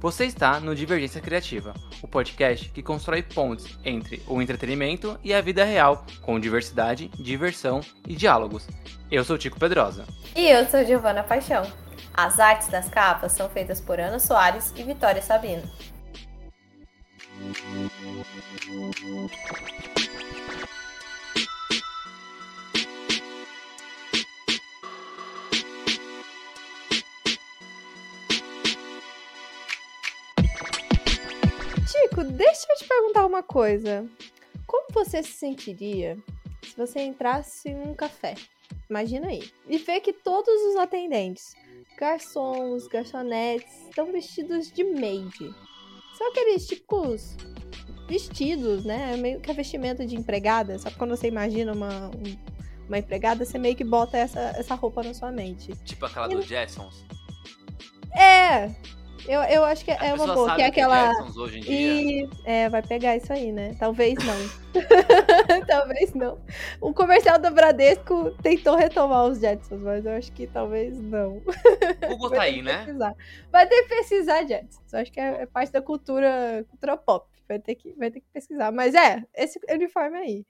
Você está no Divergência Criativa, o podcast que constrói pontes entre o entretenimento e a vida real, com diversidade, diversão e diálogos. Eu sou Tico Pedrosa. E eu sou Giovana Paixão. As artes das capas são feitas por Ana Soares e Vitória Sabino. Tico, deixa eu te perguntar uma coisa. Como você se sentiria se você entrasse em um café? Imagina aí. E ver que todos os atendentes, garçons, garçonetes, estão vestidos de maid. São aqueles tipos vestidos, né? Meio que a vestimenta de empregada. Só que quando você imagina uma, uma empregada, você meio que bota essa, essa roupa na sua mente. Tipo aquela e... dos Jetsons. É, eu, eu acho que a é uma boa, que é aquela. Que e é, vai pegar isso aí, né? Talvez não. talvez não. O comercial do Bradesco tentou retomar os Jetsons, mas eu acho que talvez não. O Google tá aí, né? Pesquisar. Vai ter que pesquisar Jetsons. Eu acho que é, é, parte da cultura, cultura pop. Vai ter, que, vai ter que pesquisar. Mas é, esse uniforme aí.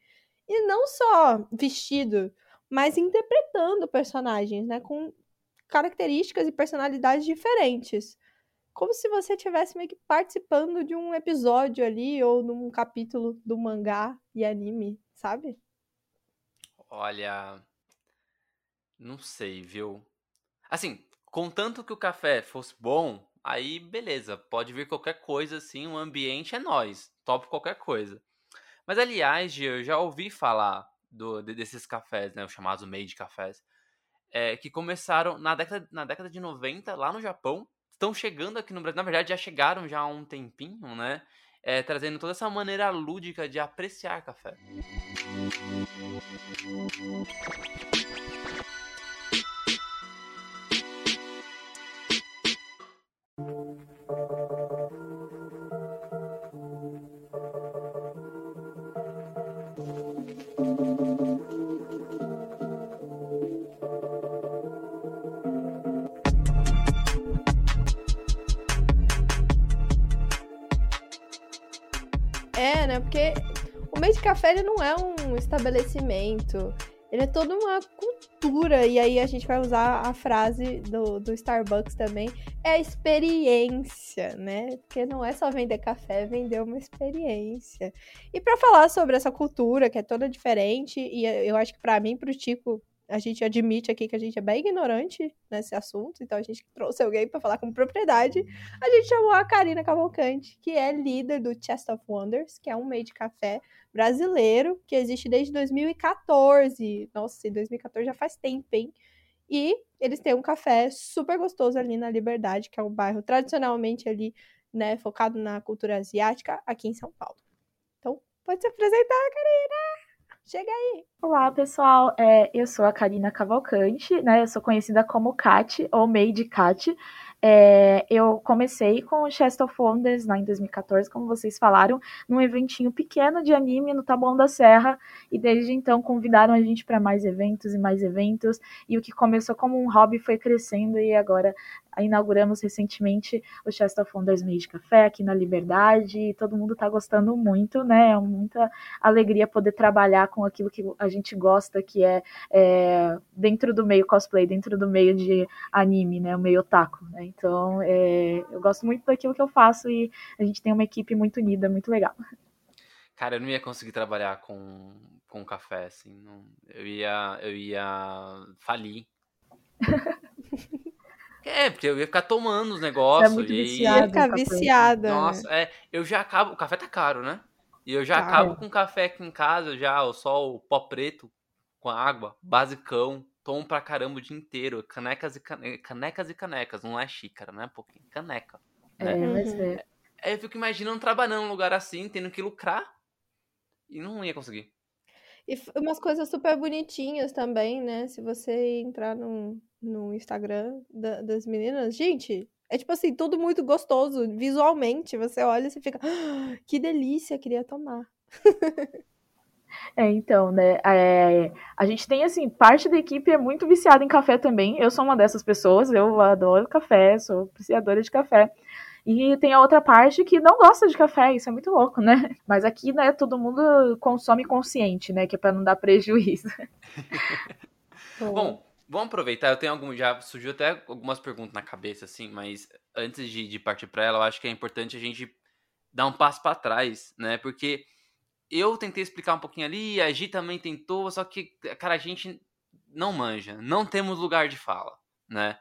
E não só vestido, mas interpretando personagens, né? Com características e personalidades diferentes como se você tivesse meio que participando de um episódio ali ou num capítulo do mangá e anime, sabe? Olha, não sei, viu? Assim, contanto que o café fosse bom, aí beleza, pode vir qualquer coisa assim, o ambiente é nós, top qualquer coisa. Mas aliás, eu já ouvi falar do, desses cafés, né, os chamados made cafés, é, que começaram na década, na década de 90 lá no Japão estão chegando aqui no Brasil. Na verdade, já chegaram já há um tempinho, né? É, trazendo toda essa maneira lúdica de apreciar café. Ele não é um estabelecimento, ele é toda uma cultura. E aí a gente vai usar a frase do, do Starbucks também: é experiência, né? Porque não é só vender café, é vender uma experiência. E para falar sobre essa cultura que é toda diferente, e eu acho que para mim, pro Tico, a gente admite aqui que a gente é bem ignorante nesse assunto, então a gente trouxe alguém para falar com propriedade. A gente chamou a Karina Cavalcante, que é líder do Chest of Wonders, que é um meio de café brasileiro que existe desde 2014. Nossa, 2014 já faz tempo, hein? E eles têm um café super gostoso ali na Liberdade, que é um bairro tradicionalmente ali, né, focado na cultura asiática, aqui em São Paulo. Então, pode se apresentar, Karina! Chega aí! Olá, pessoal. É, eu sou a Karina Cavalcante, né? Eu sou conhecida como Kat, ou Made Kat. É, eu comecei com o Chest of Wonders lá em 2014, como vocês falaram, num eventinho pequeno de anime no Taboão da Serra, e desde então convidaram a gente para mais eventos e mais eventos, e o que começou como um hobby foi crescendo, e agora inauguramos recentemente o Chest of Wonders Made Café aqui na Liberdade, e todo mundo está gostando muito, né? É muita alegria poder trabalhar com aquilo que a gente gosta, que é, é dentro do meio cosplay, dentro do meio de anime, né? O meio otaku, né? Então, é, eu gosto muito daquilo que eu faço e a gente tem uma equipe muito unida, muito legal. Cara, eu não ia conseguir trabalhar com, com café, assim. Não, eu, ia, eu ia falir. É, porque eu ia ficar tomando os negócios. É muito e... viciado. Ia ficar viciada. Nossa, é, eu já acabo. O café tá caro, né? E eu já tá. acabo com café aqui em casa, já, só o pó preto com água, basicão. Tomo pra caramba o dia inteiro. Canecas e canecas, canecas e canecas. Não é xícara, né? Pouquinho. Caneca. Né? É, mas é. é. Eu fico imaginando trabalhando num lugar assim, tendo que lucrar. E não ia conseguir. E umas coisas super bonitinhas também, né? Se você entrar no, no Instagram da, das meninas. Gente, É tipo assim, tudo muito gostoso. Visualmente, você olha e você fica, "Ah, que delícia, queria tomar. É, então, né? é, a gente tem, assim, parte da equipe é muito viciada em café também. Eu sou uma dessas pessoas, eu adoro café, sou apreciadora de café. E tem a outra parte que não gosta de café, isso é muito louco, né? Mas aqui, né, todo mundo consome consciente, né? Que é pra não dar prejuízo. Bom, vamos aproveitar. Eu tenho algum. Já surgiu até algumas perguntas na cabeça, assim, mas antes de, de partir para ela, eu acho que é importante a gente dar um passo para trás, né? Porque eu tentei explicar um pouquinho ali, a Gi também tentou, só que, cara, a gente não manja, não temos lugar de fala, né?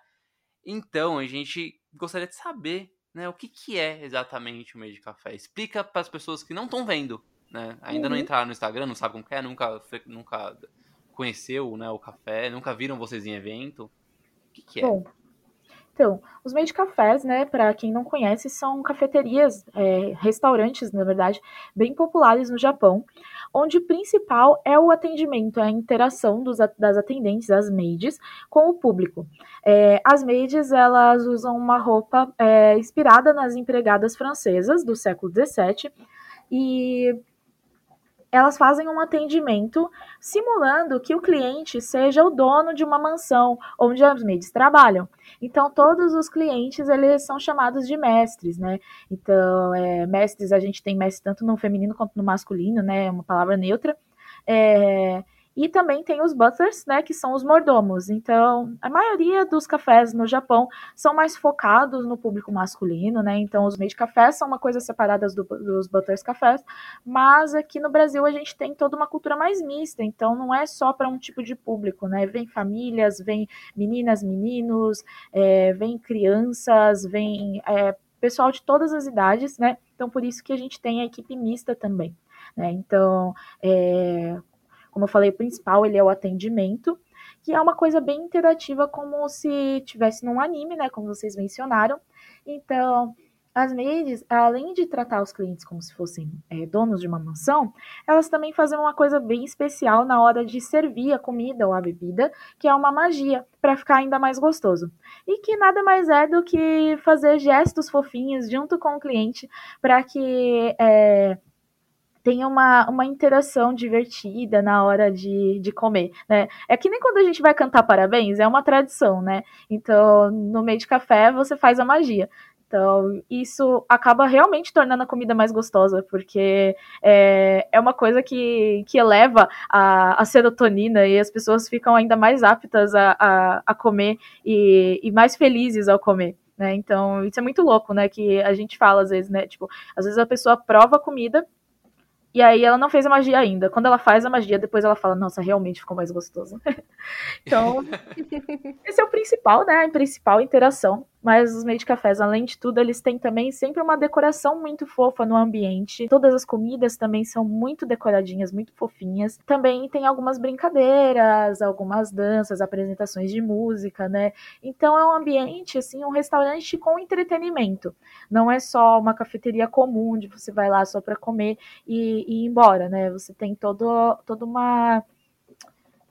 Então, a gente gostaria de saber, né, o que, que é exatamente o meio de café. Explica para as pessoas que não estão vendo, né? Ainda não Uhum. entraram no Instagram, não sabem como que é, nunca, nunca conheceu, né, o café, nunca viram vocês em evento. O que, que é? Bom, então, os meios de cafés, né, para quem não conhece, são cafeterias, é, restaurantes, na verdade, bem populares no Japão, onde o principal é o atendimento, a interação dos, das atendentes, as maids, com o público. É, as maids, elas usam uma roupa é, inspirada nas empregadas francesas do século XVII e elas fazem um atendimento simulando que o cliente seja o dono de uma mansão onde as maids trabalham. Então, todos os clientes, eles são chamados de mestres, né? Então, é, mestres, a gente tem mestre tanto no feminino quanto no masculino, né? É uma palavra neutra. É, e também tem os butlers, né? Que são os mordomos. Então, a maioria dos cafés no Japão são mais focados no público masculino, né? Então, os meios de café são uma coisa separada do, dos butlers cafés, mas aqui no Brasil a gente tem toda uma cultura mais mista, então não é só para um tipo de público, né? Vem famílias, vem meninas, meninos, é, vem crianças, vem é, pessoal de todas as idades, né? Então por isso que a gente tem a equipe mista também, né? Então, é, como eu falei, o principal ele é o atendimento, que é uma coisa bem interativa, como se tivesse num anime, né? Como vocês mencionaram. Então, as maids, além de tratar os clientes como se fossem é, donos de uma mansão, elas também fazem uma coisa bem especial na hora de servir a comida ou a bebida, que é uma magia, para ficar ainda mais gostoso. E que nada mais é do que fazer gestos fofinhos junto com o cliente para que é, tenha uma, uma interação divertida na hora de, de comer, né? É que nem quando a gente vai cantar parabéns, é uma tradição, né? Então, no meio de café, você faz a magia. Então, isso acaba realmente tornando a comida mais gostosa, porque é, é uma coisa que, que eleva a, a serotonina e as pessoas ficam ainda mais aptas a, a, a comer e, e mais felizes ao comer. Né? Então, isso é muito louco, né? Que a gente fala às vezes, né? Tipo, às vezes a pessoa prova a comida e aí ela não fez a magia ainda. Quando ela faz a magia, depois ela fala, nossa, realmente ficou mais gostoso. então, esse é o principal, né? A principal interação. Mas os meios de cafés, além de tudo, eles têm também sempre uma decoração muito fofa no ambiente. Todas as comidas também são muito decoradinhas, muito fofinhas. Também tem algumas brincadeiras, algumas danças, apresentações de música, né? Então é um ambiente, assim, um restaurante com entretenimento. Não é só uma cafeteria comum, onde você vai lá só para comer e, e ir embora, né? Você tem todo, toda uma.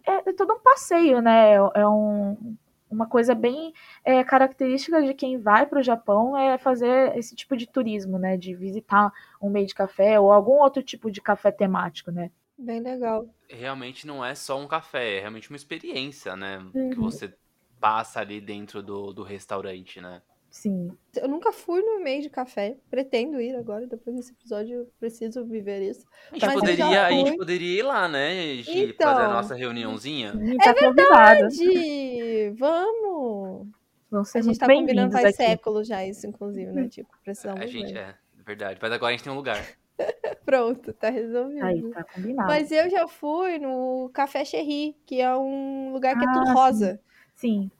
É, é todo um passeio, né? É um, uma coisa bem é, característica de quem vai para o Japão é fazer esse tipo de turismo, né? De visitar um meio de café ou algum outro tipo de café temático, né? Bem legal. Realmente não é só um café, é realmente uma experiência, né? Que Uhum. você passa ali dentro do, do restaurante, né? Sim. Eu nunca fui no meio de café. Pretendo ir agora, depois desse episódio, eu preciso viver isso. A gente, Mas eu poderia, a gente poderia ir lá, né, Gi, Então. fazer a nossa reuniãozinha. É convidada. Gi, vamos! Vão ser A gente tá combinando faz aqui. séculos já isso, inclusive, né? Tipo, precisamos A gente, ver. é, verdade. Mas agora a gente tem um lugar. Pronto, tá resolvido. Aí, tá combinado. Mas eu já fui no Café Cherry, que é um lugar que é Ah, tudo sim. rosa. Sim.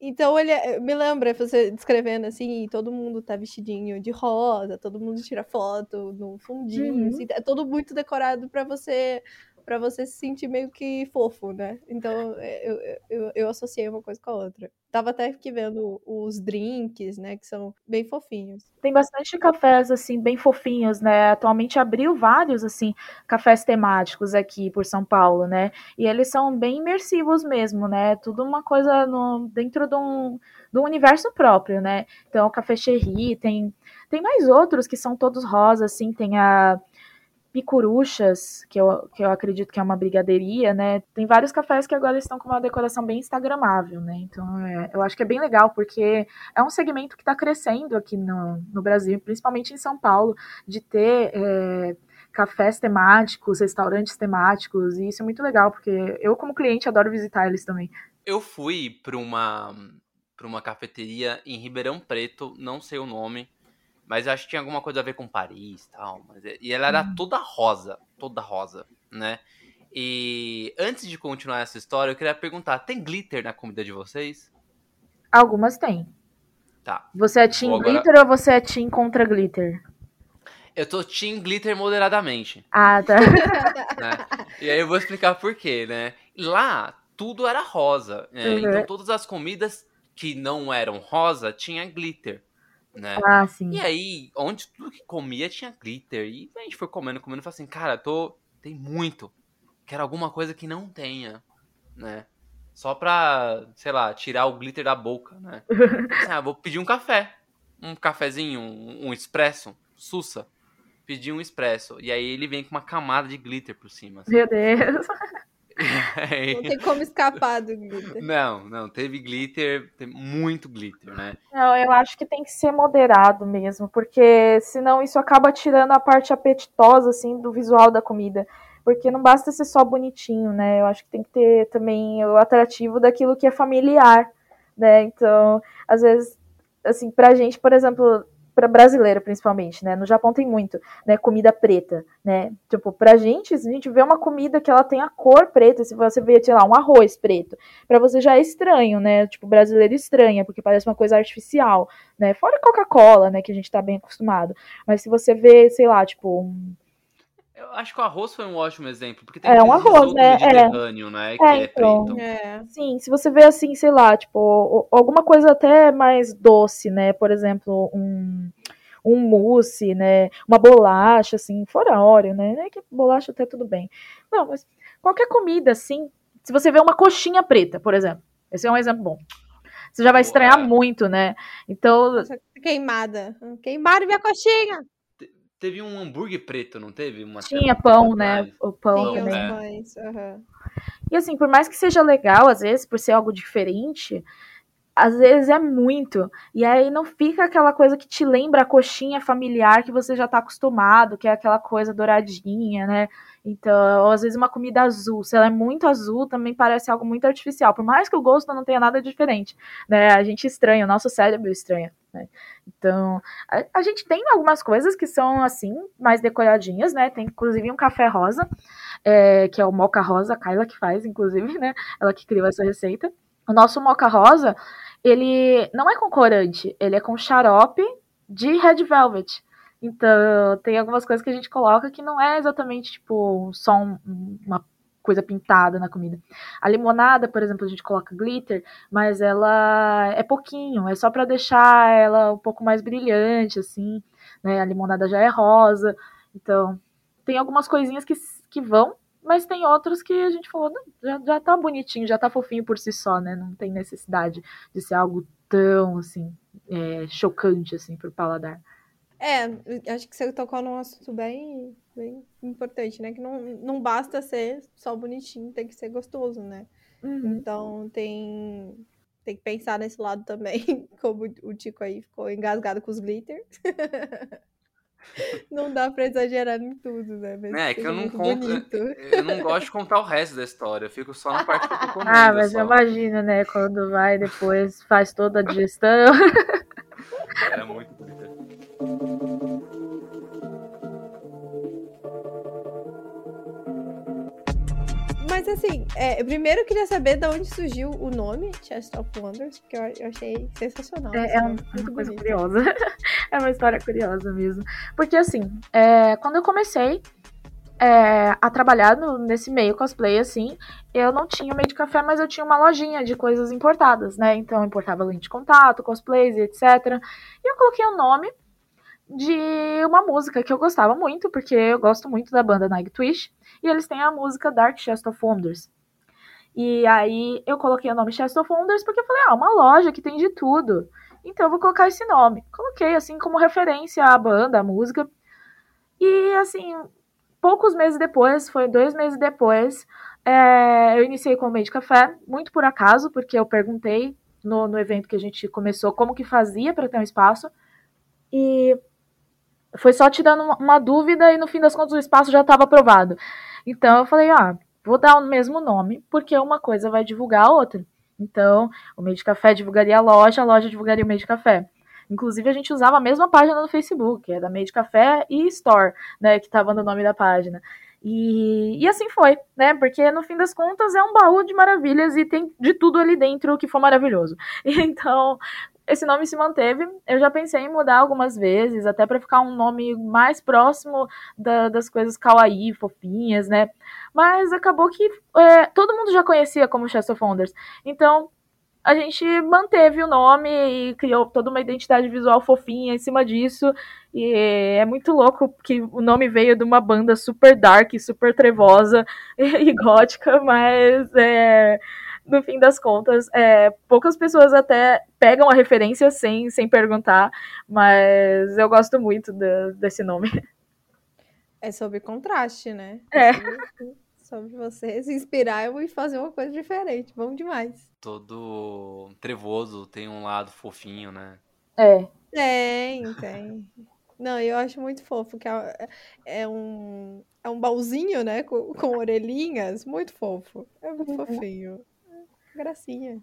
Então ele é- me lembra você descrevendo assim, todo mundo tá vestidinho de rosa, todo mundo tira foto no fundinho, Uhum. assim, é todo muito decorado pra você pra você se sentir meio que fofo, né? Então é, eu, eu, eu associei uma coisa com a outra. Tava até aqui vendo os drinks, né? Que são bem fofinhos. Tem bastante cafés, assim, bem fofinhos, né? Atualmente abriu vários, assim, cafés temáticos aqui por São Paulo, né? E eles são bem imersivos mesmo, né? Tudo uma coisa no, dentro de um, de um universo próprio, né? Então, o Café Cherry, tem, tem mais outros que são todos rosa, assim, tem a Picuruchas, que eu, que eu acredito que é uma brigadeiria, né? Tem vários cafés que agora estão com uma decoração bem instagramável, né? Então é, eu acho que é bem legal, porque é um segmento que está crescendo aqui no, no Brasil, principalmente em São Paulo, de ter é, cafés temáticos, restaurantes temáticos, e isso é muito legal, porque eu, como cliente, adoro visitar eles também. Eu fui para uma, uma cafeteria em Ribeirão Preto, não sei o nome, mas acho que tinha alguma coisa a ver com Paris e tal. Mas, é, e ela era Uhum. toda rosa, toda rosa, né? E antes de continuar essa história, eu queria perguntar: tem glitter na comida de vocês? Algumas tem. Tá. Você é team Vou agora- glitter ou você é team contra glitter? Eu tô team glitter moderadamente, Ah, tá. né? e aí eu vou explicar por quê, né? Lá, tudo era rosa. né? Uhum. Então todas as comidas que não eram rosa tinha glitter, né? Ah, sim. E aí, onde tudo que comia tinha glitter. E a gente foi comendo, comendo e falou assim, cara, tô. Tem muito. Quero alguma coisa que não tenha, né? Só pra, sei lá, tirar o glitter da boca, né? Assim, ah, vou pedir um café. Um cafezinho, um, um expresso, sussa. Pedi um expresso. E aí ele vem com uma camada de glitter por cima. assim. Meu Deus. Não tem como escapar do glitter. não, não, teve glitter, tem muito glitter, né? Não, eu acho que tem que ser moderado mesmo, porque senão isso acaba tirando a parte apetitosa, assim, do visual da comida. Porque não basta ser só bonitinho, né? Eu acho que tem que ter também o atrativo daquilo que é familiar, né? Então, às vezes, assim, pra gente, por exemplo, pra brasileiro principalmente, né? No Japão tem muito, né? Comida preta, né? Tipo, pra gente, a gente vê uma comida que ela tem a cor preta, se você vê, sei lá, um arroz preto, pra você já é estranho, né? Tipo, brasileiro estranha, porque parece uma coisa artificial, né? Fora Coca-Cola, né? Que a gente tá bem acostumado. Mas se você vê, sei lá, tipo, um Eu acho que o arroz foi um ótimo exemplo, porque tem É, um arroz, né? É. mediterrâneo, né? Que é, então. preto. É. Sim, se você vê assim, sei lá, tipo, alguma coisa até mais doce, né? Por exemplo, um, um mousse, né? Uma bolacha, assim, fora óleo, né? É que bolacha até tudo bem. Não, mas qualquer comida, assim, se você vê uma coxinha preta, por exemplo, esse é um exemplo bom. Você já vai Boa. estranhar muito, né? Então, queimada. Queimaram minha coxinha. Teve um hambúrguer preto, não teve? Uma tinha pão, né? O pão Tinha os também. pães. aham. E assim, por mais que seja legal, às vezes, por ser algo diferente, às vezes é muito. E aí não fica aquela coisa que te lembra a coxinha familiar que você já tá acostumado, que é aquela coisa douradinha, né? Então, ou às vezes uma comida azul, se ela é muito azul, também parece algo muito artificial. Por mais que o gosto não tenha nada diferente, né? A gente estranha, o nosso cérebro estranha, né? Então, a, a gente tem algumas coisas que são assim, mais decoradinhas, né? Tem inclusive um café rosa, é, que é o moca rosa, a Kyla que faz, inclusive, né? Ela que criou essa receita. O nosso moca rosa, ele não é com corante, ele é com xarope de red velvet. Então, tem algumas coisas que a gente coloca que não é exatamente, tipo, só um- uma coisa pintada na comida. A limonada, por exemplo, a gente coloca glitter, mas ela é pouquinho, é só para deixar ela um pouco mais brilhante, assim, né? A limonada já é rosa. Então, tem algumas coisinhas que, que vão, mas tem outros que a gente falou, não, já, já tá bonitinho, já tá fofinho por si só, né? Não tem necessidade de ser algo tão, assim, é, chocante, assim, pro paladar. É, acho que você tocou num assunto bem, bem importante, né? Que não, não basta ser só bonitinho, tem que ser gostoso, né? Uhum. Então tem, tem que pensar nesse lado também, como o Tico aí ficou engasgado com os glitter. não dá pra exagerar em tudo, né? Mas É, que eu não conto. Eu não gosto de contar o resto da história, eu fico só na parte que eu tô comendo. Ah, mas só. eu imagino, né? Quando vai depois, faz toda a digestão. Era muito assim, é, primeiro eu queria saber de onde surgiu o nome Chest of Wonders, porque eu, eu achei sensacional. É, esse é nome, um- muito uma coisa bonito. curiosa. é uma história curiosa mesmo. Porque assim, é, quando eu comecei, é, a trabalhar no, nesse meio cosplay, assim, eu não tinha meio de café, mas eu tinha uma lojinha de coisas importadas, né? Então eu importava lente de contato, cosplays e etc. E eu coloquei o nome de uma música que eu gostava muito, porque eu gosto muito da banda Nightwish, e eles têm a música Dark Chest of Wonders. E aí eu coloquei o nome Chest of Wonders porque eu falei, ah, uma loja que tem de tudo. Então eu vou colocar esse nome. Coloquei assim como referência à banda, à música. E assim, poucos meses depois, foi dois meses depois, é, eu iniciei com o meio de café, muito por acaso, porque eu perguntei no, no evento que a gente começou como que fazia para ter um espaço. E foi só te dando uma, dúvida e no fim das contas o espaço já estava aprovado. Então eu falei, ah, vou dar o mesmo nome, porque uma coisa vai divulgar a outra. Então, o meio de café divulgaria a loja, a loja divulgaria o meio de café. Inclusive, a gente usava a mesma página no Facebook, é da Made Café e Store, né, que estava no nome da página. E, e assim foi, né? Porque no fim das contas é um baú de maravilhas e tem de tudo ali dentro que for maravilhoso. Então, esse nome se manteve. Eu já pensei em mudar algumas vezes, até para ficar um nome mais próximo da, das coisas kawaii, fofinhas, né? Mas acabou que é, todo mundo já conhecia como Chest of Wonders. Então, a gente manteve o nome e criou toda uma identidade visual fofinha em cima disso. E é muito louco que o nome veio de uma banda super dark, super trevosa e gótica, mas é, no fim das contas, é, poucas pessoas até pegam a referência sem, sem perguntar, mas eu gosto muito de, desse nome. É sobre contraste, né? É. é sobre, sobre você se inspirar e fazer uma coisa diferente. Bom demais todo trevoso, tem um lado fofinho, né? É. Tem, tem. Não, eu acho muito fofo, que é, é um, é um baúzinho, né, com, com orelhinhas, muito fofo. É muito uhum. fofinho. Gracinha.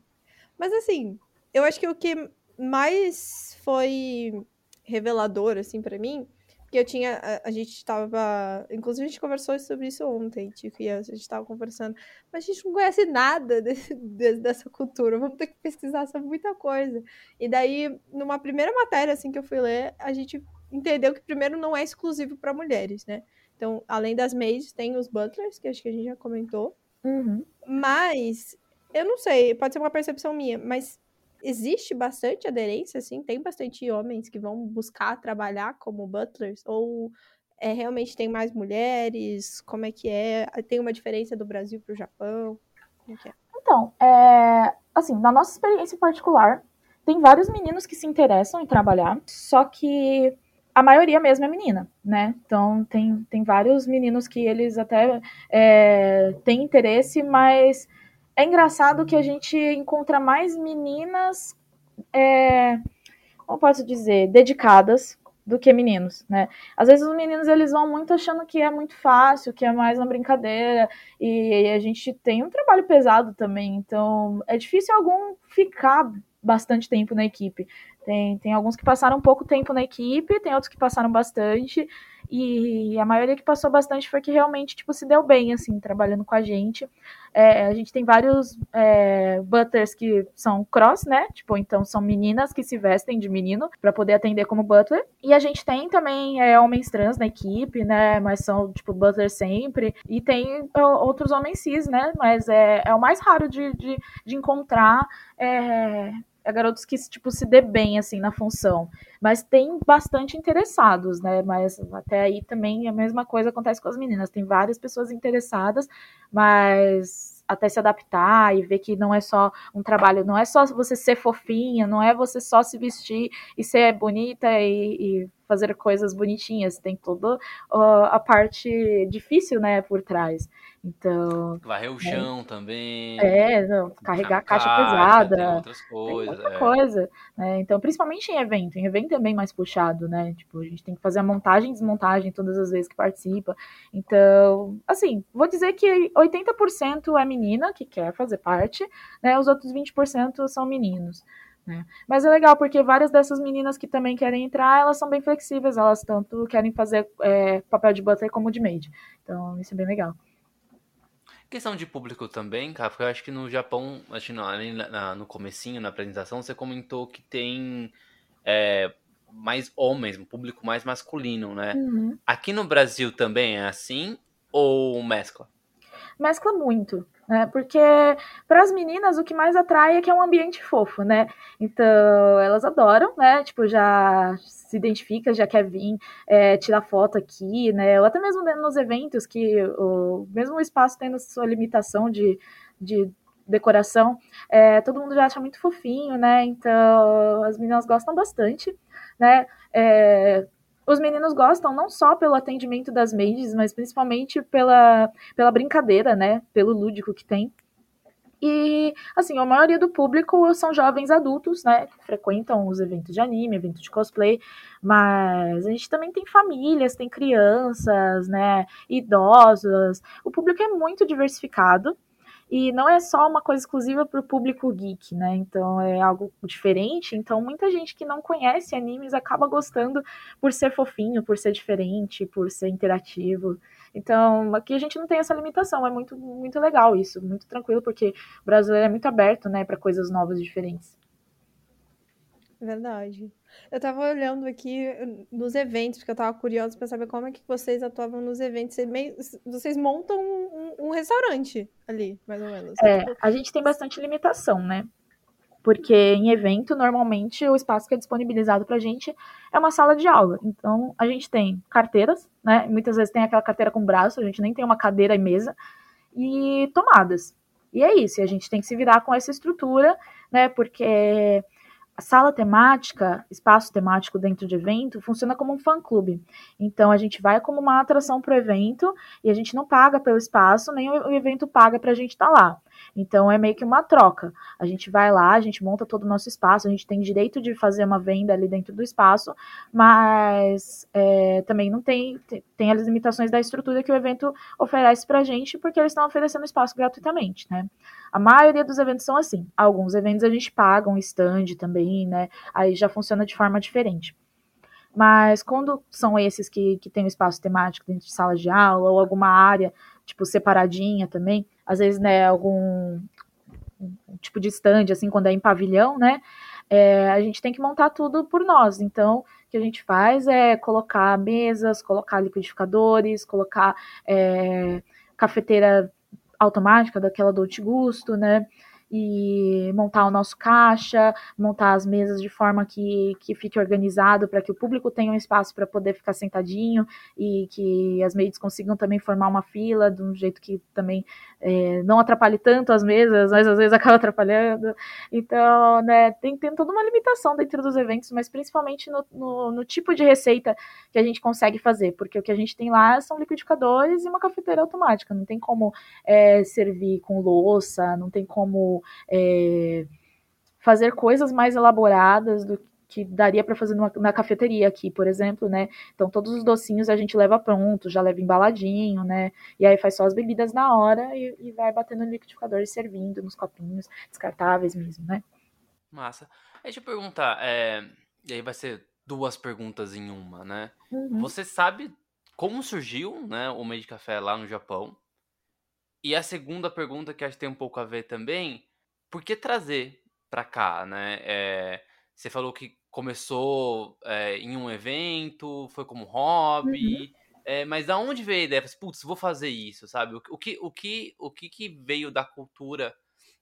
Mas assim, eu acho que o que mais foi revelador, assim, para mim, que eu tinha, a, a gente estava, inclusive a gente conversou sobre isso ontem, tipo, e a gente estava conversando, mas a gente não conhece nada desse, dessa cultura, vamos ter que pesquisar sobre muita coisa. E daí, numa primeira matéria, assim, que eu fui ler, a gente entendeu que primeiro não é exclusivo para mulheres, né? Então, além das maids, tem os butlers, que acho que a gente já comentou. Uhum. Mas, eu não sei, pode ser uma percepção minha, mas existe bastante aderência, assim? Tem bastante homens que vão buscar trabalhar como butlers? Ou é, realmente tem mais mulheres? Como é que é? Tem uma diferença do Brasil para o Japão? Como é, é Então, é, assim, na nossa experiência particular, tem vários meninos que se interessam em trabalhar, só que a maioria mesmo é menina, né? Então tem, tem vários meninos que eles até é, têm interesse, mas é engraçado que a gente encontra mais meninas, é, como posso dizer, dedicadas do que meninos, né? Às vezes os meninos eles vão muito achando que é muito fácil, que é mais uma brincadeira, e a gente tem um trabalho pesado também, então é difícil algum ficar bastante tempo na equipe. Tem, tem alguns que passaram pouco tempo na equipe, tem outros que passaram bastante, e a maioria que passou bastante foi que realmente, tipo, se deu bem, assim, trabalhando com a gente. É, a gente tem vários é, butlers que são cross, né? Tipo, então são meninas que se vestem de menino para poder atender como butler. E a gente tem também é, homens trans na equipe, né? Mas são, tipo, butlers sempre. E tem outros homens cis, né? Mas é, é o mais raro de, de, de encontrar é, é garotos que tipo se dê bem assim na função, mas tem bastante interessados, né? Mas até aí também a mesma coisa acontece com as meninas, tem várias pessoas interessadas, mas até se adaptar e ver que não é só um trabalho, não é só você ser fofinha, não é você só se vestir e ser bonita e, e fazer coisas bonitinhas, tem toda uh, a parte difícil, né, por trás. Então. Varrer o é. chão também. É, não, carregar caixa, caixa pesada. Outras coisas. outra é. coisa. Né? Então, principalmente em evento. Em evento é bem mais puxado, né? Tipo, a gente tem que fazer a montagem e desmontagem todas as vezes que participa. Então, assim, vou dizer que 80% é menina que quer fazer parte, né? Os outros 20% são meninos. Né? Mas é legal porque várias dessas meninas que também querem entrar, elas são bem flexíveis, elas tanto querem fazer é, papel de butler como de maid. Então, isso é bem legal. Questão de público também, cara, porque eu acho que no Japão, acho que ali na, no comecinho, na apresentação, você comentou que tem é, mais homens, um público mais masculino, né? Uhum. Aqui no Brasil também é assim? ou mescla? Mescla muito, né? Porque para as meninas o que mais atrai é que é um ambiente fofo, né? Então elas adoram, né? Tipo, já se identifica, já quer vir é, tirar foto aqui, né? Ou até mesmo nos eventos que o mesmo o espaço tendo sua limitação de, de decoração, é, todo mundo já acha muito fofinho, né? Então as meninas gostam bastante, né? É, os meninos gostam não só pelo atendimento das maids, mas principalmente pela, pela brincadeira, né? Pelo lúdico que tem. E, assim, a maioria do público são jovens adultos, né? Que frequentam os eventos de anime, eventos de cosplay. Mas a gente também tem famílias, tem crianças, né? Idosos. O público é muito diversificado. E não é só uma coisa exclusiva para o público geek, né? Então é algo diferente. Então muita gente que não conhece animes acaba gostando por ser fofinho, por ser diferente, por ser interativo. Então aqui a gente não tem essa limitação. É muito, muito legal isso, muito tranquilo, porque o brasileiro é muito aberto, né, para coisas novas e diferentes. Verdade. Eu tava olhando aqui eh, nos eventos, porque eu tava curiosa para saber como é que vocês atuavam nos eventos. Vocês, meio, vocês montam um, um, restaurante ali, mais ou menos. É, a gente tem bastante limitação, né? Porque em evento, normalmente, o espaço que é disponibilizado pra gente é uma sala de aula. Então, a gente tem carteiras, né? Muitas vezes tem aquela carteira com braço, a gente nem tem uma cadeira e mesa, e tomadas. E é isso, e a gente tem que se virar com essa estrutura, né? Porque a sala temática, espaço temático dentro de evento, funciona como um fã-clube. Então, a gente vai como uma atração para o evento e a gente não paga pelo espaço, nem o evento paga para a gente estar tá lá. Então é meio que uma troca. A gente vai lá, a gente monta todo o nosso espaço, a gente tem direito de fazer uma venda ali dentro do espaço, mas é, também não tem, tem as limitações da estrutura que o evento oferece pra gente, porque eles estão oferecendo espaço gratuitamente, né? A maioria dos eventos são assim. Alguns eventos a gente paga um stand também, né? Aí já funciona de forma diferente. Mas quando são esses que, que tem um espaço temático dentro de sala de aula ou alguma área, tipo, separadinha também, às vezes, né, algum tipo de stand, assim, quando é em pavilhão, né, é, a gente tem que montar tudo por nós. Então, o que a gente faz é colocar mesas, colocar liquidificadores, colocar é, cafeteira automática daquela do Gusto, né, e montar o nosso caixa, montar as mesas de forma que, que fique organizado para que o público tenha um espaço para poder ficar sentadinho e que as maids consigam também formar uma fila de um jeito que também é, não atrapalhe tanto as mesas, mas às vezes acaba atrapalhando. Então, né, tem, tem toda uma limitação dentro dos eventos, mas principalmente no, no, no tipo de receita que a gente consegue fazer, porque o que a gente tem lá são liquidificadores e uma cafeteira automática, não tem como é, servir com louça, não tem como é, fazer coisas mais elaboradas do que daria para fazer numa, na cafeteria aqui, por exemplo, né? Então todos os docinhos a gente leva pronto, já leva embaladinho, né? E aí faz só as bebidas na hora e, e vai batendo no liquidificador e servindo nos copinhos descartáveis mesmo, né? Massa. Deixa eu perguntar, é... e aí vai ser duas perguntas em uma, né? Uhum. Você sabe como surgiu, né, o meio de café lá no Japão? E a segunda pergunta que acho que tem um pouco a ver também, por que trazer para cá, né? É, você falou que começou é, em um evento, foi como hobby, uhum. é, mas da onde veio a ideia? Putz, vou fazer isso, sabe? O, o, que, o, que, o que, que veio da cultura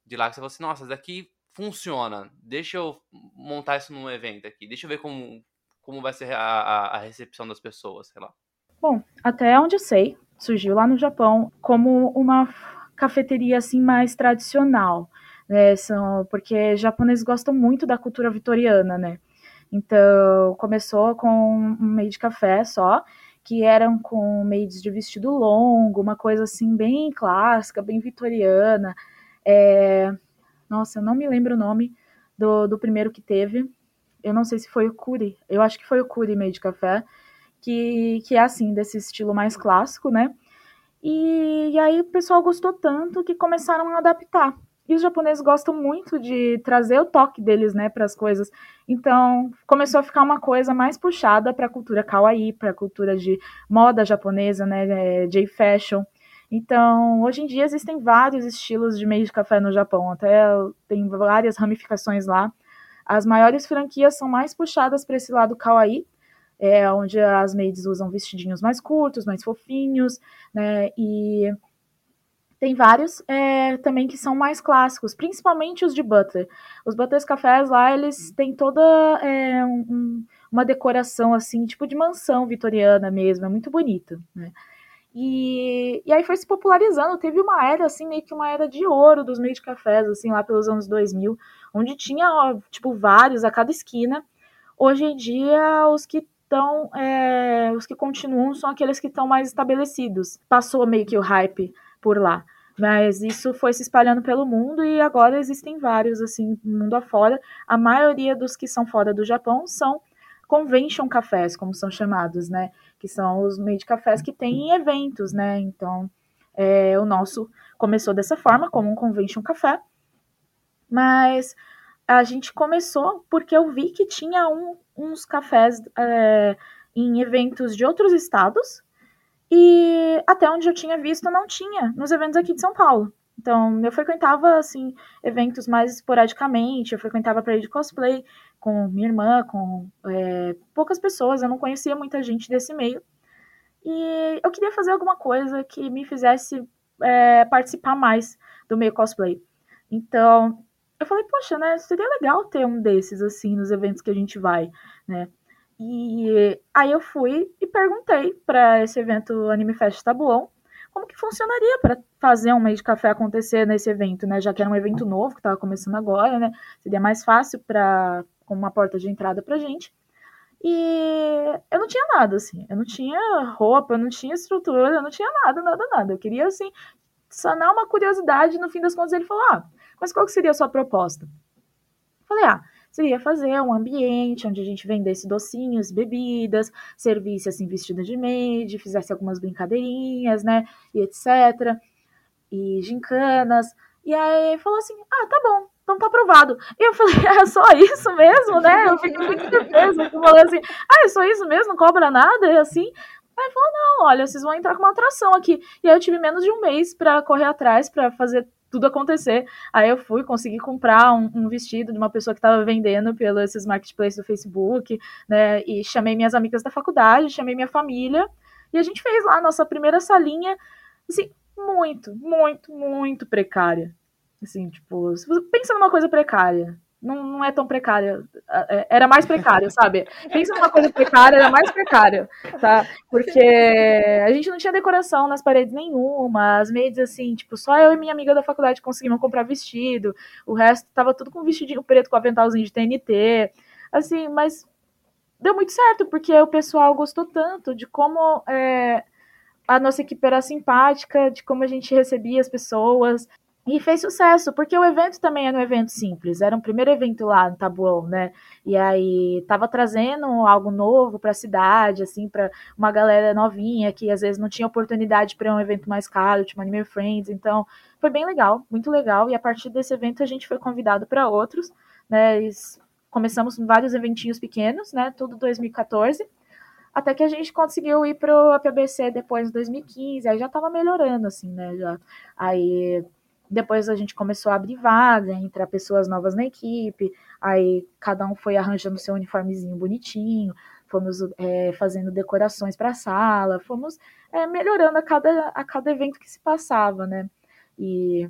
de lá que você falou assim, nossa, isso daqui funciona, deixa eu montar isso num evento aqui, deixa eu ver como, como vai ser a, a, a recepção das pessoas, sei lá. Bom, até onde eu sei, surgiu lá no Japão como uma cafeteria assim mais tradicional, né? São, porque japoneses gostam muito da cultura vitoriana, né? Então começou com um meio de café só, que eram com meios de vestido longo, uma coisa assim bem clássica, bem vitoriana. É... Nossa, eu não me lembro o nome do, do primeiro que teve. Eu não sei se foi o Curi. Eu acho que foi o Curi meio de café que, que é assim, desse estilo mais clássico, né? E, e aí o pessoal gostou tanto que começaram a adaptar. E os japoneses gostam muito de trazer o toque deles, né, para as coisas. Então, começou a ficar uma coisa mais puxada para a cultura kawaii, para a cultura de moda japonesa, né, J-fashion. Então, hoje em dia existem vários estilos de meio de café no Japão, até tem várias ramificações lá. As maiores franquias são mais puxadas para esse lado kawaii, é, onde as maids usam vestidinhos mais curtos, mais fofinhos, né? E tem vários é, também que são mais clássicos, principalmente os de Butler. Os Butlers Cafés lá, eles têm toda é, um, uma decoração assim, tipo de mansão vitoriana mesmo, é muito bonito, né? E, e aí foi se popularizando, teve uma era, assim, meio que uma era de ouro dos meios de cafés, assim, lá pelos anos 2000, onde tinha, ó, tipo, vários a cada esquina. Hoje em dia, os que estão, é, os que continuam são aqueles que estão mais estabelecidos. Passou meio que o hype por lá. Mas isso foi se espalhando pelo mundo e agora existem vários, assim, mundo afora. A maioria dos que são fora do Japão são convention cafés, como são chamados, né? Que são os made cafés que têm eventos, né? Então, é, o nosso começou dessa forma, como um convention café, mas a gente começou porque eu vi que tinha um, uns cafés é, em eventos de outros estados e até onde eu tinha visto não tinha nos eventos aqui de São Paulo. Então, eu frequentava, assim, eventos mais esporadicamente, eu frequentava para ir de cosplay com minha irmã, com é, poucas pessoas, eu não conhecia muita gente desse meio. E eu queria fazer alguma coisa que me fizesse é, participar mais do meio cosplay. Então, eu falei, poxa, né, seria legal ter um desses, assim, nos eventos que a gente vai, né. E aí eu fui e perguntei para esse evento Anime Fest Tabuão como que funcionaria para fazer um meio de café acontecer nesse evento, né? Já que era um evento novo que estava começando agora, né? Seria mais fácil para uma porta de entrada para gente. E eu não tinha nada, assim. Eu não tinha roupa, eu não tinha estrutura, eu não tinha nada, nada, nada. Eu queria, assim, sanar uma curiosidade. No fim das contas, ele falou: Ah, mas qual que seria a sua proposta? Eu falei: Ah, seria fazer um ambiente onde a gente vendesse docinhos, bebidas, servisse assim vestida de maid, fizesse algumas brincadeirinhas, né, e etc. E gincanas. E aí falou assim: "Ah, tá bom, então tá aprovado". E eu falei: "É só isso mesmo, né?". Eu fiquei muito surpresa, eu falei assim: "Ah, é só isso mesmo, não cobra nada?". E assim, Aí falou: não, olha, vocês vão entrar com uma atração aqui. E aí eu tive menos de um mês para correr atrás, para fazer tudo acontecer. Aí eu fui, consegui comprar um, um vestido de uma pessoa que estava vendendo pelos esses marketplaces do Facebook, né? E chamei minhas amigas da faculdade, chamei minha família. E a gente fez lá a nossa primeira salinha, assim, muito, muito, muito precária. Assim, tipo, pensa numa coisa precária não, não é tão precária. É, era mais precário, sabe? Pensa numa coisa precária, era mais precário, tá? Porque a gente não tinha decoração nas paredes nenhuma, as maids, assim, tipo, só eu e minha amiga da faculdade conseguimos comprar vestido, o resto tava tudo com vestidinho preto com aventalzinho de TNT, assim, mas deu muito certo, porque o pessoal gostou tanto de como é, a nossa equipe era simpática, de como a gente recebia as pessoas, e fez sucesso, porque o evento também era um evento simples, era um primeiro evento lá no Tabuão, né? E aí tava trazendo algo novo para a cidade, assim, para uma galera novinha que às vezes não tinha oportunidade para um evento mais caro, tipo Anime Friends. Então, foi bem legal, muito legal. E a partir desse evento a gente foi convidado para outros, né? E começamos vários eventinhos pequenos, né? Tudo 2014 até que a gente conseguiu ir pro APBC depois em 2015, aí já tava melhorando, assim, né, já, aí depois a gente começou a abrir vaga, entrar pessoas novas na equipe, aí cada um foi arranjando seu uniformezinho bonitinho, fomos é, fazendo decorações para a sala, fomos é, melhorando a cada, a cada evento que se passava, né? E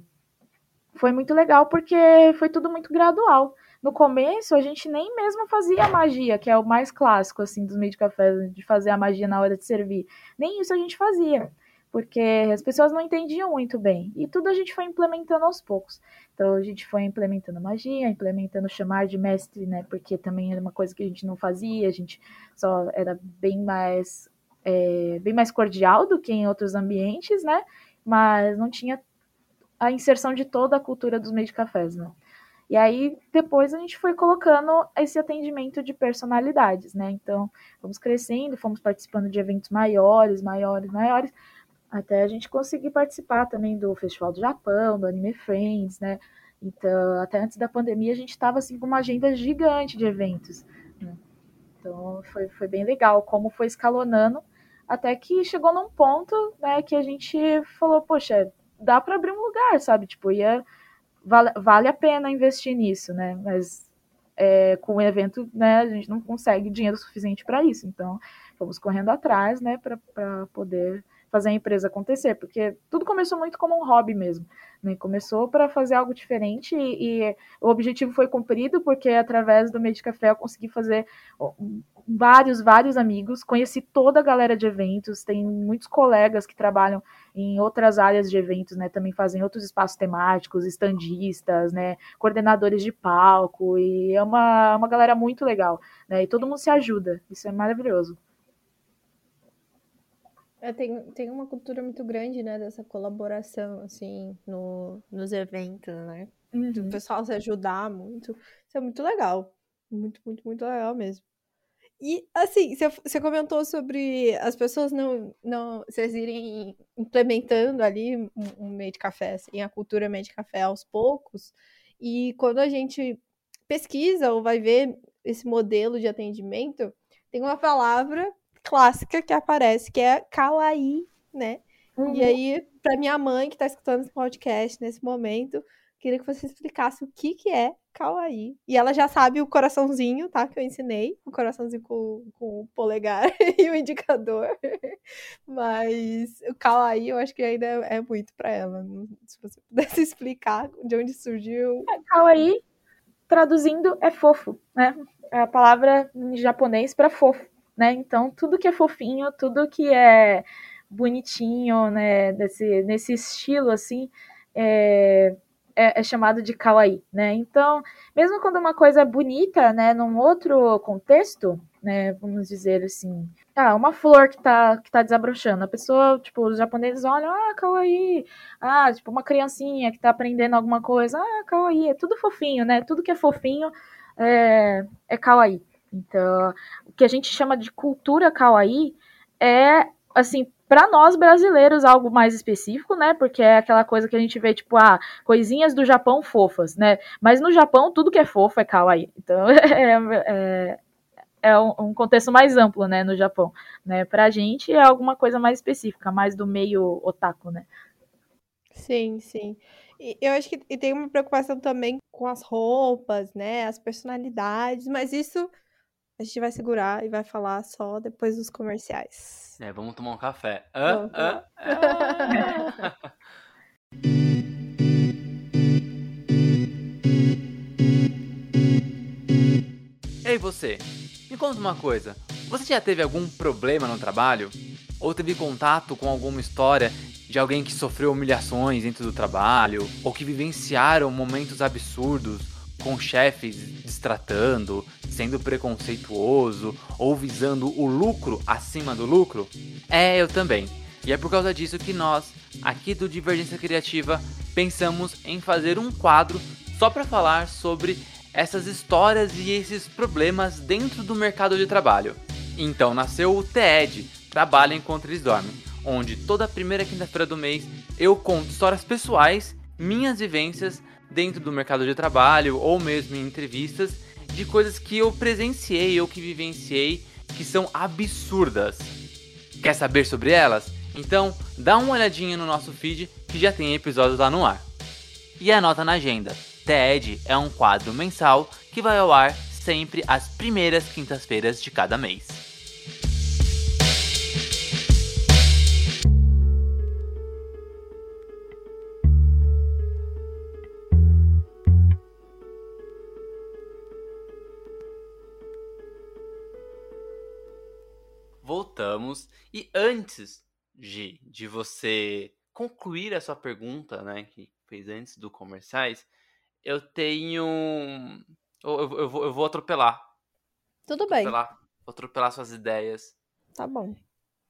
foi muito legal porque foi tudo muito gradual. No começo, a gente nem mesmo fazia magia, que é o mais clássico, assim, dos meio de café, de fazer a magia na hora de servir. Nem isso a gente fazia porque as pessoas não entendiam muito bem. E tudo a gente foi implementando aos poucos. Então a gente foi implementando magia, implementando chamar de mestre, né? Porque também era uma coisa que a gente não fazia, a gente só era bem mais é, bem mais cordial do que em outros ambientes, né? Mas não tinha a inserção de toda a cultura dos meios de cafés, né? E aí, depois a gente foi colocando esse atendimento de personalidades, né? Então, fomos crescendo, fomos participando de eventos maiores, maiores, maiores, até a gente conseguir participar também do Festival do Japão, do Anime Friends, né? Então, até antes da pandemia, a gente estava assim, com uma agenda gigante de eventos. Né? Então, foi, foi bem legal como foi escalonando, até que chegou num ponto né, que a gente falou: poxa, dá para abrir um lugar, sabe? Tipo, ia, vale, vale a pena investir nisso, né? Mas é, com o evento, né, a gente não consegue dinheiro suficiente para isso. Então, fomos correndo atrás, né, para poder fazer a empresa acontecer, porque tudo começou muito como um hobby mesmo. Né? Começou para fazer algo diferente e, e, o objetivo foi cumprido, porque através do Meio de Café eu consegui fazer vários, vários amigos, conheci toda a galera de eventos, tem muitos colegas que trabalham em outras áreas de eventos, né, também fazem outros espaços temáticos, estandistas, né, coordenadores de palco, e é uma, uma galera muito legal, né, e todo mundo se ajuda, isso é maravilhoso. É, tem, tem uma cultura muito grande, né, dessa colaboração, assim, no, nos eventos, né? Uhum. O pessoal se ajudar muito. Isso é muito legal. Muito, muito, muito legal mesmo. E, assim, você comentou sobre as pessoas não, não vocês irem implementando ali um, um meio de café, assim, a cultura meio de café aos poucos. E quando a gente pesquisa ou vai ver esse modelo de atendimento, tem uma palavra clássica que aparece, que é kawaii, né? Uhum. E aí, para minha mãe que tá escutando esse podcast nesse momento, queria que você explicasse o que que é kawaii. E ela já sabe o coraçãozinho, tá? Que eu ensinei, o coraçãozinho com, com o polegar e o indicador. Mas o kawaii eu acho que ainda é, é muito para ela. Se você pudesse explicar de onde surgiu. É, kawaii, traduzindo, é fofo, né? É a palavra em japonês para fofo né? Então, tudo que é fofinho, tudo que é bonitinho, né, desse, nesse estilo, assim, é, é, é, chamado de kawaii, né? Então, mesmo quando uma coisa é bonita, né, num outro contexto, né, vamos dizer assim, ah, uma flor que tá, que tá desabrochando, a pessoa, tipo, os japoneses olham, ah, kawaii, ah, tipo, uma criancinha que tá aprendendo alguma coisa, ah, kawaii, é tudo fofinho, né? Tudo que é fofinho é, é kawaii. Então, o que a gente chama de cultura kawaii é, assim, para nós brasileiros algo mais específico, né? Porque é aquela coisa que a gente vê, tipo, ah, coisinhas do Japão fofas, né? Mas no Japão, tudo que é fofo é kawaii. Então, é, é, é um contexto mais amplo, né, no Japão. Né? Pra gente é alguma coisa mais específica, mais do meio otaku, né? Sim, sim. E eu acho que tem uma preocupação também com as roupas, né? As personalidades, mas isso a gente vai segurar e vai falar só depois dos comerciais. É, vamos tomar um café. Ah, ah, ah. Ei, você, me conta uma coisa. Você já teve algum problema no trabalho? Ou teve contato com alguma história de alguém que sofreu humilhações dentro do trabalho? Ou que vivenciaram momentos absurdos com chefes destratando, sendo preconceituoso ou visando o lucro acima do lucro? É, eu também. E é por causa disso que nós, aqui do Divergência Criativa, pensamos em fazer um quadro só para falar sobre essas histórias e esses problemas dentro do mercado de trabalho. Então nasceu o TED, Trabalha Enquanto Eles Dormem, onde toda primeira quinta-feira do mês eu conto histórias pessoais, minhas vivências dentro do mercado de trabalho ou mesmo em entrevistas de coisas que eu presenciei ou que vivenciei que são absurdas. Quer saber sobre elas? Então dá uma olhadinha no nosso feed que já tem episódios lá no ar. E anota na agenda: TED é um quadro mensal que vai ao ar sempre às primeiras quintas-feiras de cada mês. Voltamos. E antes de, de você concluir a sua pergunta, né, que fez antes do comerciais, eu tenho. Eu, eu, eu, vou, eu vou atropelar. Tudo bem. Atropelar, vou atropelar suas ideias. Tá bom.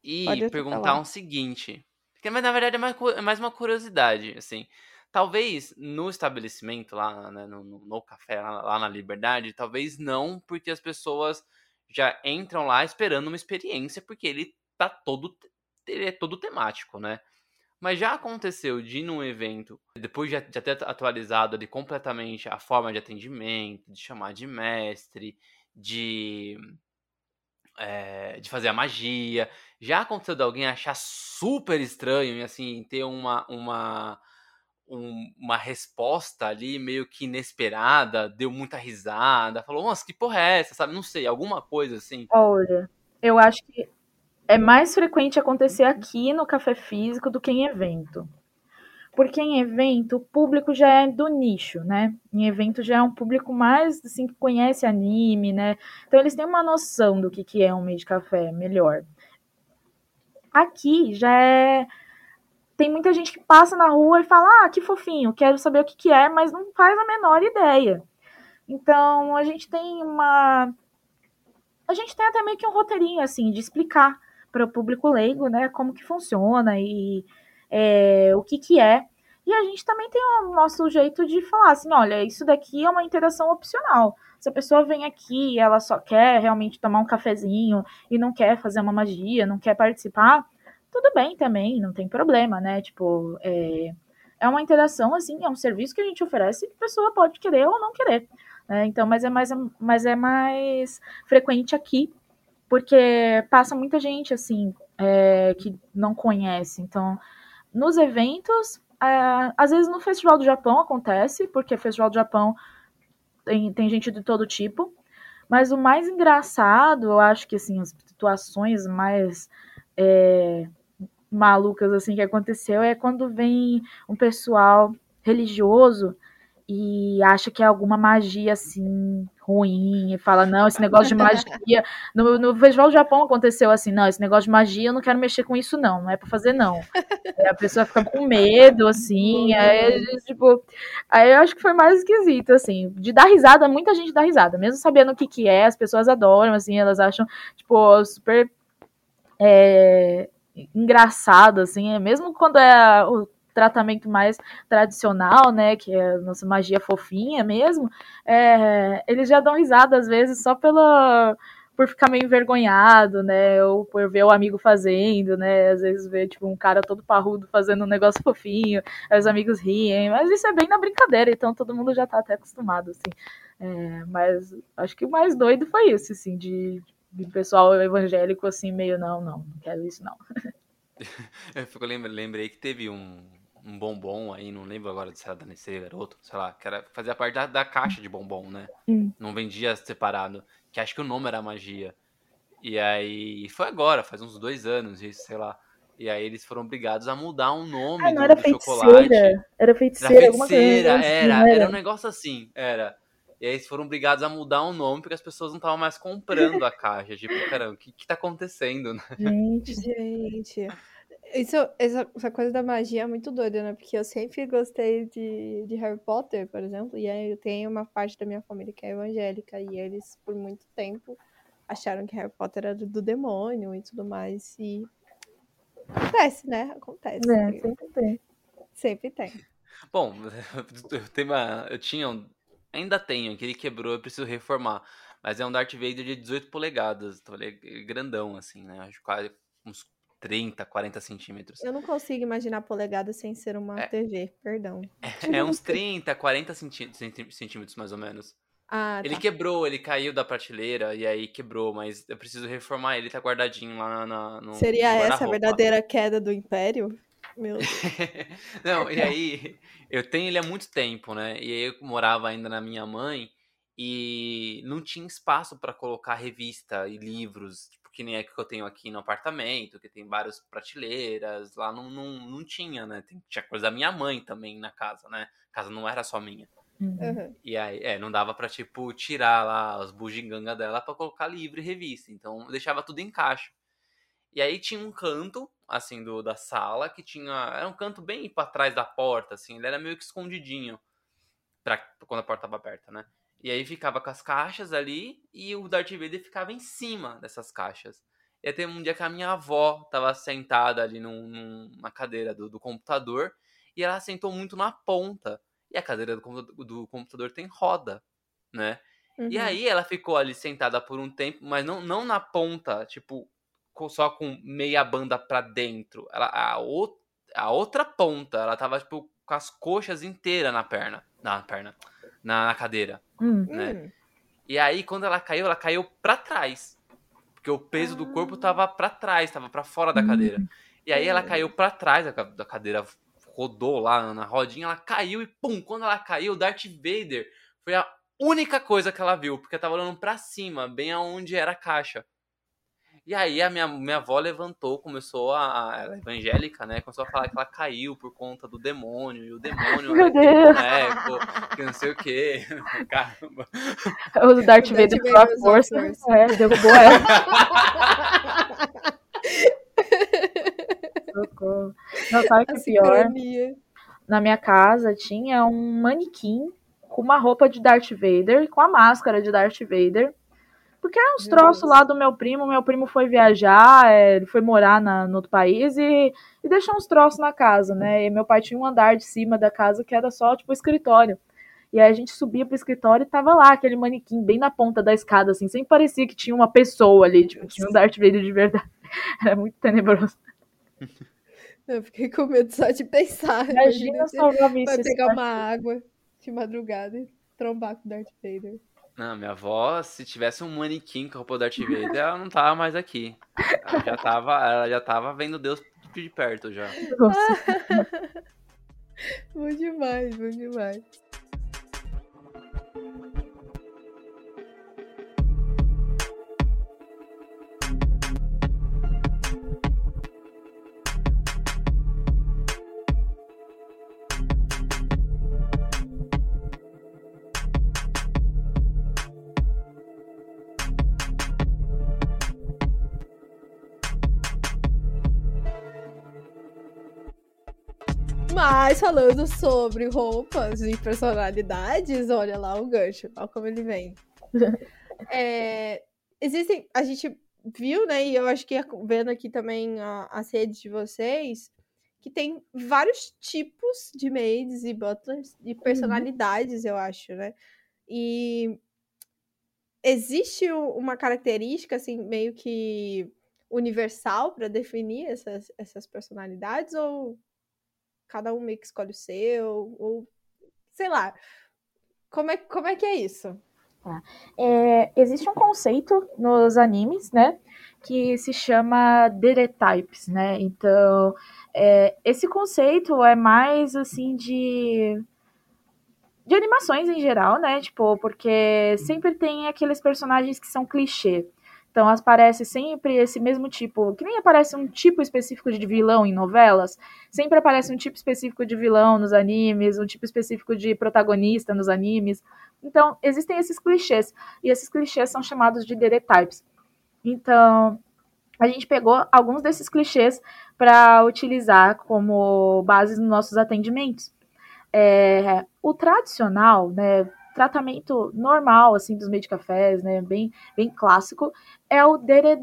E perguntar o um seguinte. Porque, mas na verdade é mais, é mais uma curiosidade, assim. Talvez no estabelecimento, lá né, no, no, no, café, lá, lá na Liberdade, talvez não, porque as pessoas já entram lá esperando uma experiência, porque ele tá todo. Ele é todo temático, né? Mas já aconteceu de ir num evento, depois de já ter atualizado ali completamente a forma de atendimento, de chamar de mestre, de. É, de fazer a magia. Já aconteceu de alguém achar super estranho e assim, ter uma. uma um- uma resposta ali meio que inesperada, deu muita risada, falou, nossa, que porra é essa, sabe? Não sei, alguma coisa assim. Olha, eu acho que é mais frequente acontecer aqui no café físico do que em evento. Porque em evento o público já é do nicho, né? Em evento já é um público mais assim que conhece anime, né? Então eles têm uma noção do que, que é um meio de café melhor. Aqui já é tem muita gente que passa na rua e fala: "Ah, que fofinho, quero saber o que que é", mas não faz a menor ideia. Então, a gente tem uma a gente tem até meio que um roteirinho assim de explicar para o público leigo, né, como que funciona e é, o que que é. E a gente também tem o nosso jeito de falar assim, olha, isso daqui é uma interação opcional. Se a pessoa vem aqui e ela só quer realmente tomar um cafezinho e não quer fazer uma magia, não quer participar, tudo bem também, não tem problema, né? Tipo, é, é uma interação, assim, é um serviço que a gente oferece que a pessoa pode querer ou não querer. né? então, mas é mais, mas é mais frequente aqui, porque passa muita gente, assim, é, que não conhece. Então, nos eventos, é, às vezes no Festival do Japão acontece, porque Festival do Japão tem, tem gente de todo tipo. Mas o mais engraçado, eu acho que assim, as situações mais é, malucas assim que aconteceu é quando vem um pessoal religioso e acha que é alguma magia assim ruim e fala não esse negócio de magia no, no festival do Japão aconteceu assim não esse negócio de magia eu não quero mexer com isso não não é para fazer não. A pessoa fica com medo assim aí tipo aí eu acho que foi mais esquisito assim de dar risada muita gente dá risada mesmo sabendo o que que é as pessoas adoram assim elas acham tipo super é, engraçado, assim, é mesmo quando é o tratamento mais tradicional, né, que é a nossa magia fofinha mesmo, é, eles já dão risada às vezes só pela por ficar meio envergonhado, né, ou por ver o amigo fazendo, né, às vezes ver, tipo, um cara todo parrudo fazendo um negócio fofinho, aí os amigos riem, mas isso é bem na brincadeira, então todo mundo já tá até acostumado, assim, é, mas acho que o mais doido foi isso, assim, de, de pessoal evangélico, assim, meio, não, não, não quero isso, não. Eu lembrei que teve um, um bombom aí, não lembro agora se era da Nestlé, garoto, sei lá, que era, fazia parte da, da caixa de bombom, né? Hum. Não vendia separado, que acho que o nome era magia. E aí, foi agora, faz uns dois anos isso, sei lá. E aí eles foram obrigados a mudar o nome Ah, do, não era do feiticeira, chocolate. era Era feiticeira, alguma coisa feiticeira, assim, era, não era um negócio assim, era. E aí eles foram obrigados a mudar o nome porque as pessoas não estavam mais comprando a caixa. Tipo, caramba, o que, que tá acontecendo, né? Gente, Gente, isso, essa, essa coisa da magia é muito doida, né? Porque eu sempre gostei de, de Harry Potter, por exemplo, e aí eu tenho uma parte da minha família que é evangélica, e eles, por muito tempo, acharam que Harry Potter era do demônio e tudo mais, e acontece, né? Acontece. é, sempre tem. Sempre tem. Bom, eu, tenho uma, eu tinha, ainda tenho, que ele quebrou, eu preciso reformar. Mas é um Darth Vader de 18 polegadas, então ele é grandão, assim, né? Acho quase uns 30, 40 centímetros. Eu não consigo imaginar polegada sem ser uma É. TV, perdão. É uns 30, 40 centí- centí- centímetros, mais ou menos. Ah, Ele tá. quebrou, ele caiu da prateleira e aí quebrou, mas eu preciso reformar ele, tá guardadinho lá na, no Seria no essa a guarda-roupa. verdadeira queda do Império? Meu Deus. Não, e aí, eu tenho ele há muito tempo, né? E aí eu morava ainda na minha mãe e não tinha espaço pra colocar revista e livros, tipo, que nem é que eu tenho aqui no apartamento, que tem várias prateleiras, lá não, não, não tinha, né? Tem- Tinha coisa da minha mãe também na casa, né? A casa não era só minha. Uhum. E aí, é, não dava pra, tipo, tirar lá as bugigangas dela pra colocar livro e revista. Então, eu deixava tudo em caixa. E aí tinha um canto, assim, do, da sala, que tinha... Era um canto bem pra trás da porta, assim. Ele era meio que escondidinho, pra, quando a porta tava aberta, né? E aí ficava com as caixas ali, e o Darth Vader ficava em cima dessas caixas. E teve um dia que a minha avó tava sentada ali num, num- na cadeira do, do computador, e ela sentou muito na ponta. E a cadeira do computador, do computador tem roda, né? E Uhum. aí ela ficou ali sentada por um tempo, mas não, não na ponta, tipo, só com meia banda pra dentro. Ela, a, o- a outra ponta, ela tava, tipo, com as coxas inteiras na perna. Na perna. Na, na cadeira. Hum. né? Hum. E aí, quando ela caiu, ela caiu pra trás. Porque o peso do corpo tava pra trás, tava pra fora da cadeira. E aí ela Hum. caiu pra trás da, ca- da cadeira rodou lá na rodinha, ela caiu e pum, quando ela caiu, Darth Vader foi a única coisa que ela viu, porque tava olhando para cima, bem aonde era a caixa. E aí a minha, minha avó levantou, começou a. Ela é evangélica, né? Começou a falar que ela caiu por conta do demônio. E o demônio Meu aquele boneco, que não sei o quê. Caramba. O Darth Vader força. a força. É, derrubou ela. Socorro. Não, sabe que é pior? Na minha casa tinha um manequim com uma roupa de Darth Vader, com a máscara de Darth Vader. Porque é uns troços lá do meu primo. Meu primo foi viajar, é, ele foi morar na, no outro país e, e deixou uns troços na casa, né? E meu pai tinha um andar de cima da casa que era só, tipo, escritório. E aí a gente subia pro escritório e tava lá, aquele manequim bem na ponta da escada, assim. Sempre parecia que tinha uma pessoa ali, tipo, tinha um Darth Vader de verdade. Era muito tenebroso. Eu fiquei com medo só de pensar. Imagina se alguém vai pegar uma água de madrugada e trombar com o Darth Vader. Não, minha avó, se tivesse um manequim com a roupa do Darth Vader, ela não tava mais aqui. Ela já tava, ela já tava vendo Deus de perto já. Nossa. Bom demais, bom demais. Falando sobre roupas e personalidades, olha lá o gancho, olha como ele vem. É, existem, a gente viu, né? E eu acho que vendo aqui também a- as redes de vocês, que tem vários tipos de maids e butlers e personalidades, eu acho, né? E existe uma característica assim meio que universal para definir essas, essas personalidades ou cada um meio que escolhe o seu ou sei lá como é, como é que é isso É, existe um conceito nos animes, né, que se chama Types, né? Então, é, esse conceito é mais assim de de animações em geral, né? Tipo, porque sempre tem aqueles personagens que são clichê. Então aparece sempre esse mesmo tipo, que nem aparece um tipo específico de vilão em novelas, sempre aparece um tipo específico de vilão nos animes, um tipo específico de protagonista nos animes. Então, existem esses clichês, e esses clichês são chamados de types. Então, a gente pegou alguns desses clichês para utilizar como bases nos nossos atendimentos. É, o tradicional, né, tratamento normal assim dos meio de cafés, né, bem, bem clássico, é o dere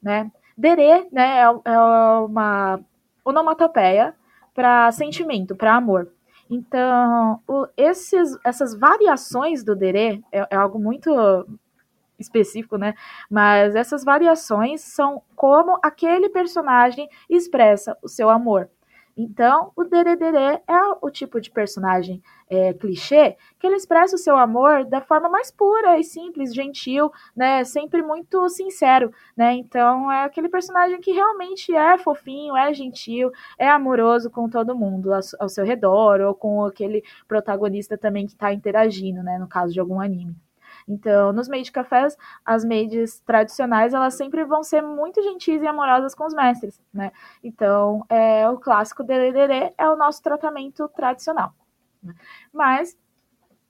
né? Dere, né, é, é uma onomatopeia para sentimento, para amor. Então, o, esses, essas variações do dere é, é algo muito específico, né? Mas essas variações são como aquele personagem expressa o seu amor. Então, o Deredere é o tipo de personagem é, clichê que ele expressa o seu amor da forma mais pura e simples, gentil, né? Sempre muito sincero, né? Então, é aquele personagem que realmente é fofinho, é gentil, é amoroso com todo mundo ao seu redor ou com aquele protagonista também que está interagindo, né? No caso de algum anime. Então, nos made cafés, as maids tradicionais, elas sempre vão ser muito gentis e amorosas com os mestres, né? Então, é, o clássico Dererê é o nosso tratamento tradicional. Né? Mas,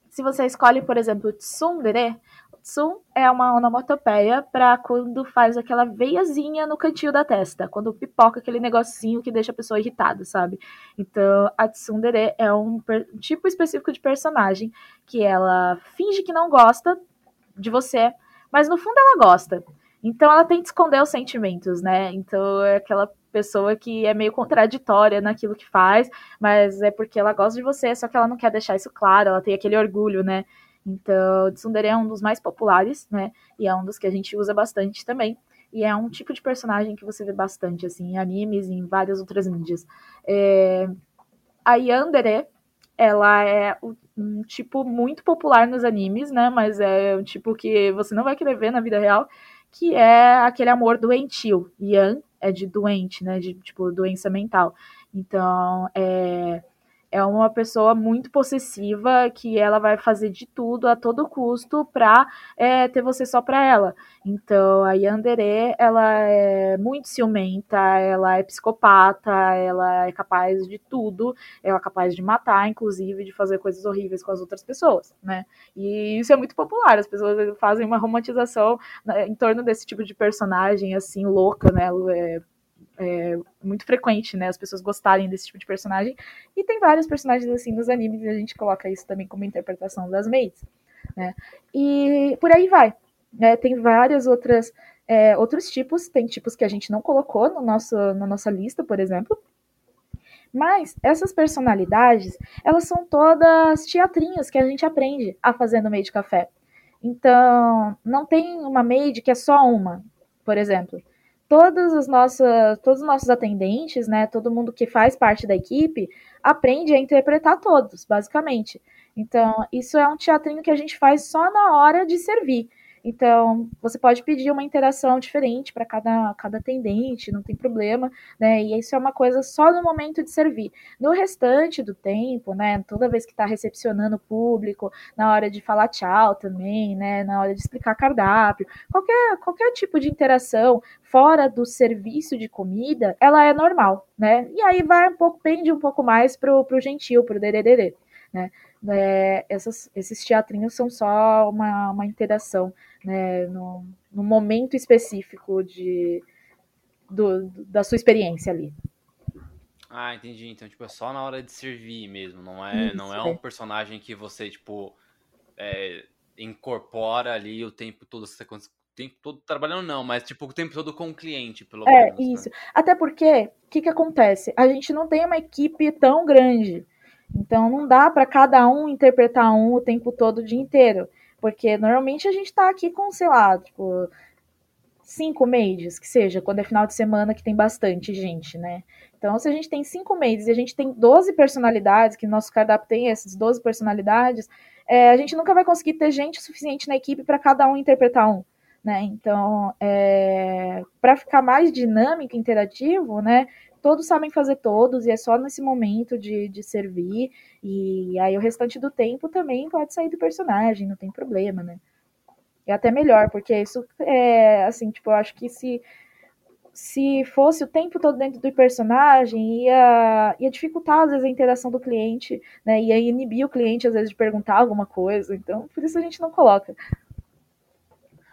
se você escolhe, por exemplo, Tsundere, Tsum é uma onomatopeia para quando faz aquela veiazinha no cantinho da testa, quando pipoca aquele negocinho que deixa a pessoa irritada, sabe? Então, a Tsundere é um tipo específico de personagem que ela finge que não gosta de você, mas no fundo ela gosta. Então ela tenta esconder os sentimentos, né? Então é aquela pessoa que é meio contraditória naquilo que faz, mas é porque ela gosta de você, só que ela não quer deixar isso claro, ela tem aquele orgulho, né? Então, Tsundere é um dos mais populares, né? E é um dos que a gente usa bastante também. E é um tipo de personagem que você vê bastante, assim, em animes e em várias outras mídias. É... A Yandere, ela é um tipo muito popular nos animes, né? Mas é um tipo que você não vai querer ver na vida real, que é aquele amor doentio. Yan é de doente, né? De tipo doença mental. Então, é, é uma pessoa muito possessiva que ela vai fazer de tudo a todo custo para é, ter você só para ela. Então a Yandere ela é muito ciumenta, ela é psicopata, ela é capaz de tudo, ela é capaz de matar, inclusive de fazer coisas horríveis com as outras pessoas, né? E isso é muito popular, as pessoas fazem uma romantização né, em torno desse tipo de personagem assim louca, né? É, é muito frequente, né, as pessoas gostarem desse tipo de personagem. E tem vários personagens assim nos animes e a gente coloca isso também como interpretação das maids, né? E por aí vai. Né? Tem várias outras é, outros tipos, tem tipos que a gente não colocou no nosso, na nossa lista, por exemplo. Mas essas personalidades, elas são todas teatrinhos que a gente aprende a fazer no meio de café. Então, não tem uma maid que é só uma, por exemplo todas as nossas, todos os nossos atendentes, né, todo mundo que faz parte da equipe, aprende a interpretar todos, basicamente. Então, isso é um teatrinho que a gente faz só na hora de servir. Então, você pode pedir uma interação diferente para cada, cada atendente, não tem problema, né? E isso é uma coisa só no momento de servir. No restante do tempo, né? Toda vez que está recepcionando o público, na hora de falar tchau também, né? Na hora de explicar cardápio, qualquer, qualquer tipo de interação fora do serviço de comida, ela é normal, né? E aí vai um pouco, pende um pouco mais pro, pro gentil, pro dererê, né? É, essas, esses teatrinhos são só uma, uma interação né, no, no momento específico de, do, da sua experiência ali. Ah, entendi. Então, tipo, é só na hora de servir mesmo. Não é, Isso, não é, é um personagem que você, tipo, é, incorpora ali o tempo todo. Você, o tempo todo trabalhando, não, mas, tipo, o tempo todo com o cliente, pelo é, menos. É, isso. Né? Até porque, o que, que acontece? A gente não tem uma equipe tão grande. Então, não dá para cada um interpretar um o tempo todo o dia inteiro. Porque normalmente a gente tá aqui com, sei lá, tipo, cinco maids, que seja, quando é final de semana que tem bastante gente, né? Então, se a gente tem cinco maids e a gente tem 12 personalidades, que nosso cardápio tem essas 12 personalidades, é, a gente nunca vai conseguir ter gente suficiente na equipe para cada um interpretar um. Né? Então, é, para ficar mais dinâmico, interativo, né? Todos sabem fazer todos, e é só nesse momento de, de servir, e aí o restante do tempo também pode sair do personagem, não tem problema, né? É até melhor, porque isso é, assim, tipo, eu acho que se se fosse o tempo todo dentro do personagem, ia, ia dificultar, às vezes, a interação do cliente, né? Ia inibir o cliente, às vezes, de perguntar alguma coisa. Então, por isso a gente não coloca.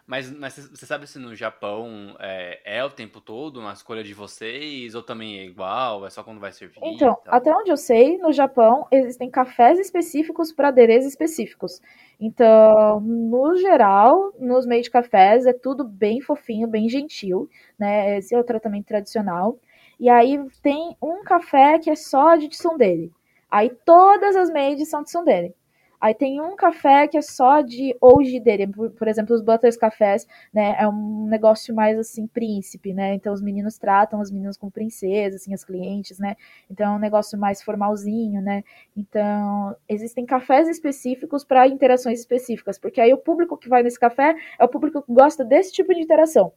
Mas, mas você sabe se no Japão é, é, o tempo todo uma escolha de vocês ou também é igual? É só quando vai servir? Então, até onde eu sei, no Japão existem cafés específicos para adereços específicos. Então, no geral, nos meios de cafés é tudo bem fofinho, bem gentil, né? Esse é o tratamento tradicional. E aí tem um café que é só de tsundere. Aí todas as maids são de tsundere. Aí tem um café que é só de hoje dele, por, por, exemplo, os Butters cafés, né, é um negócio mais assim príncipe, né? Então os meninos tratam as meninas como princesas, assim, as clientes, né? Então é um negócio mais formalzinho, né? Então existem cafés específicos para interações específicas, porque aí o público que vai nesse café é o público que gosta desse tipo de interação.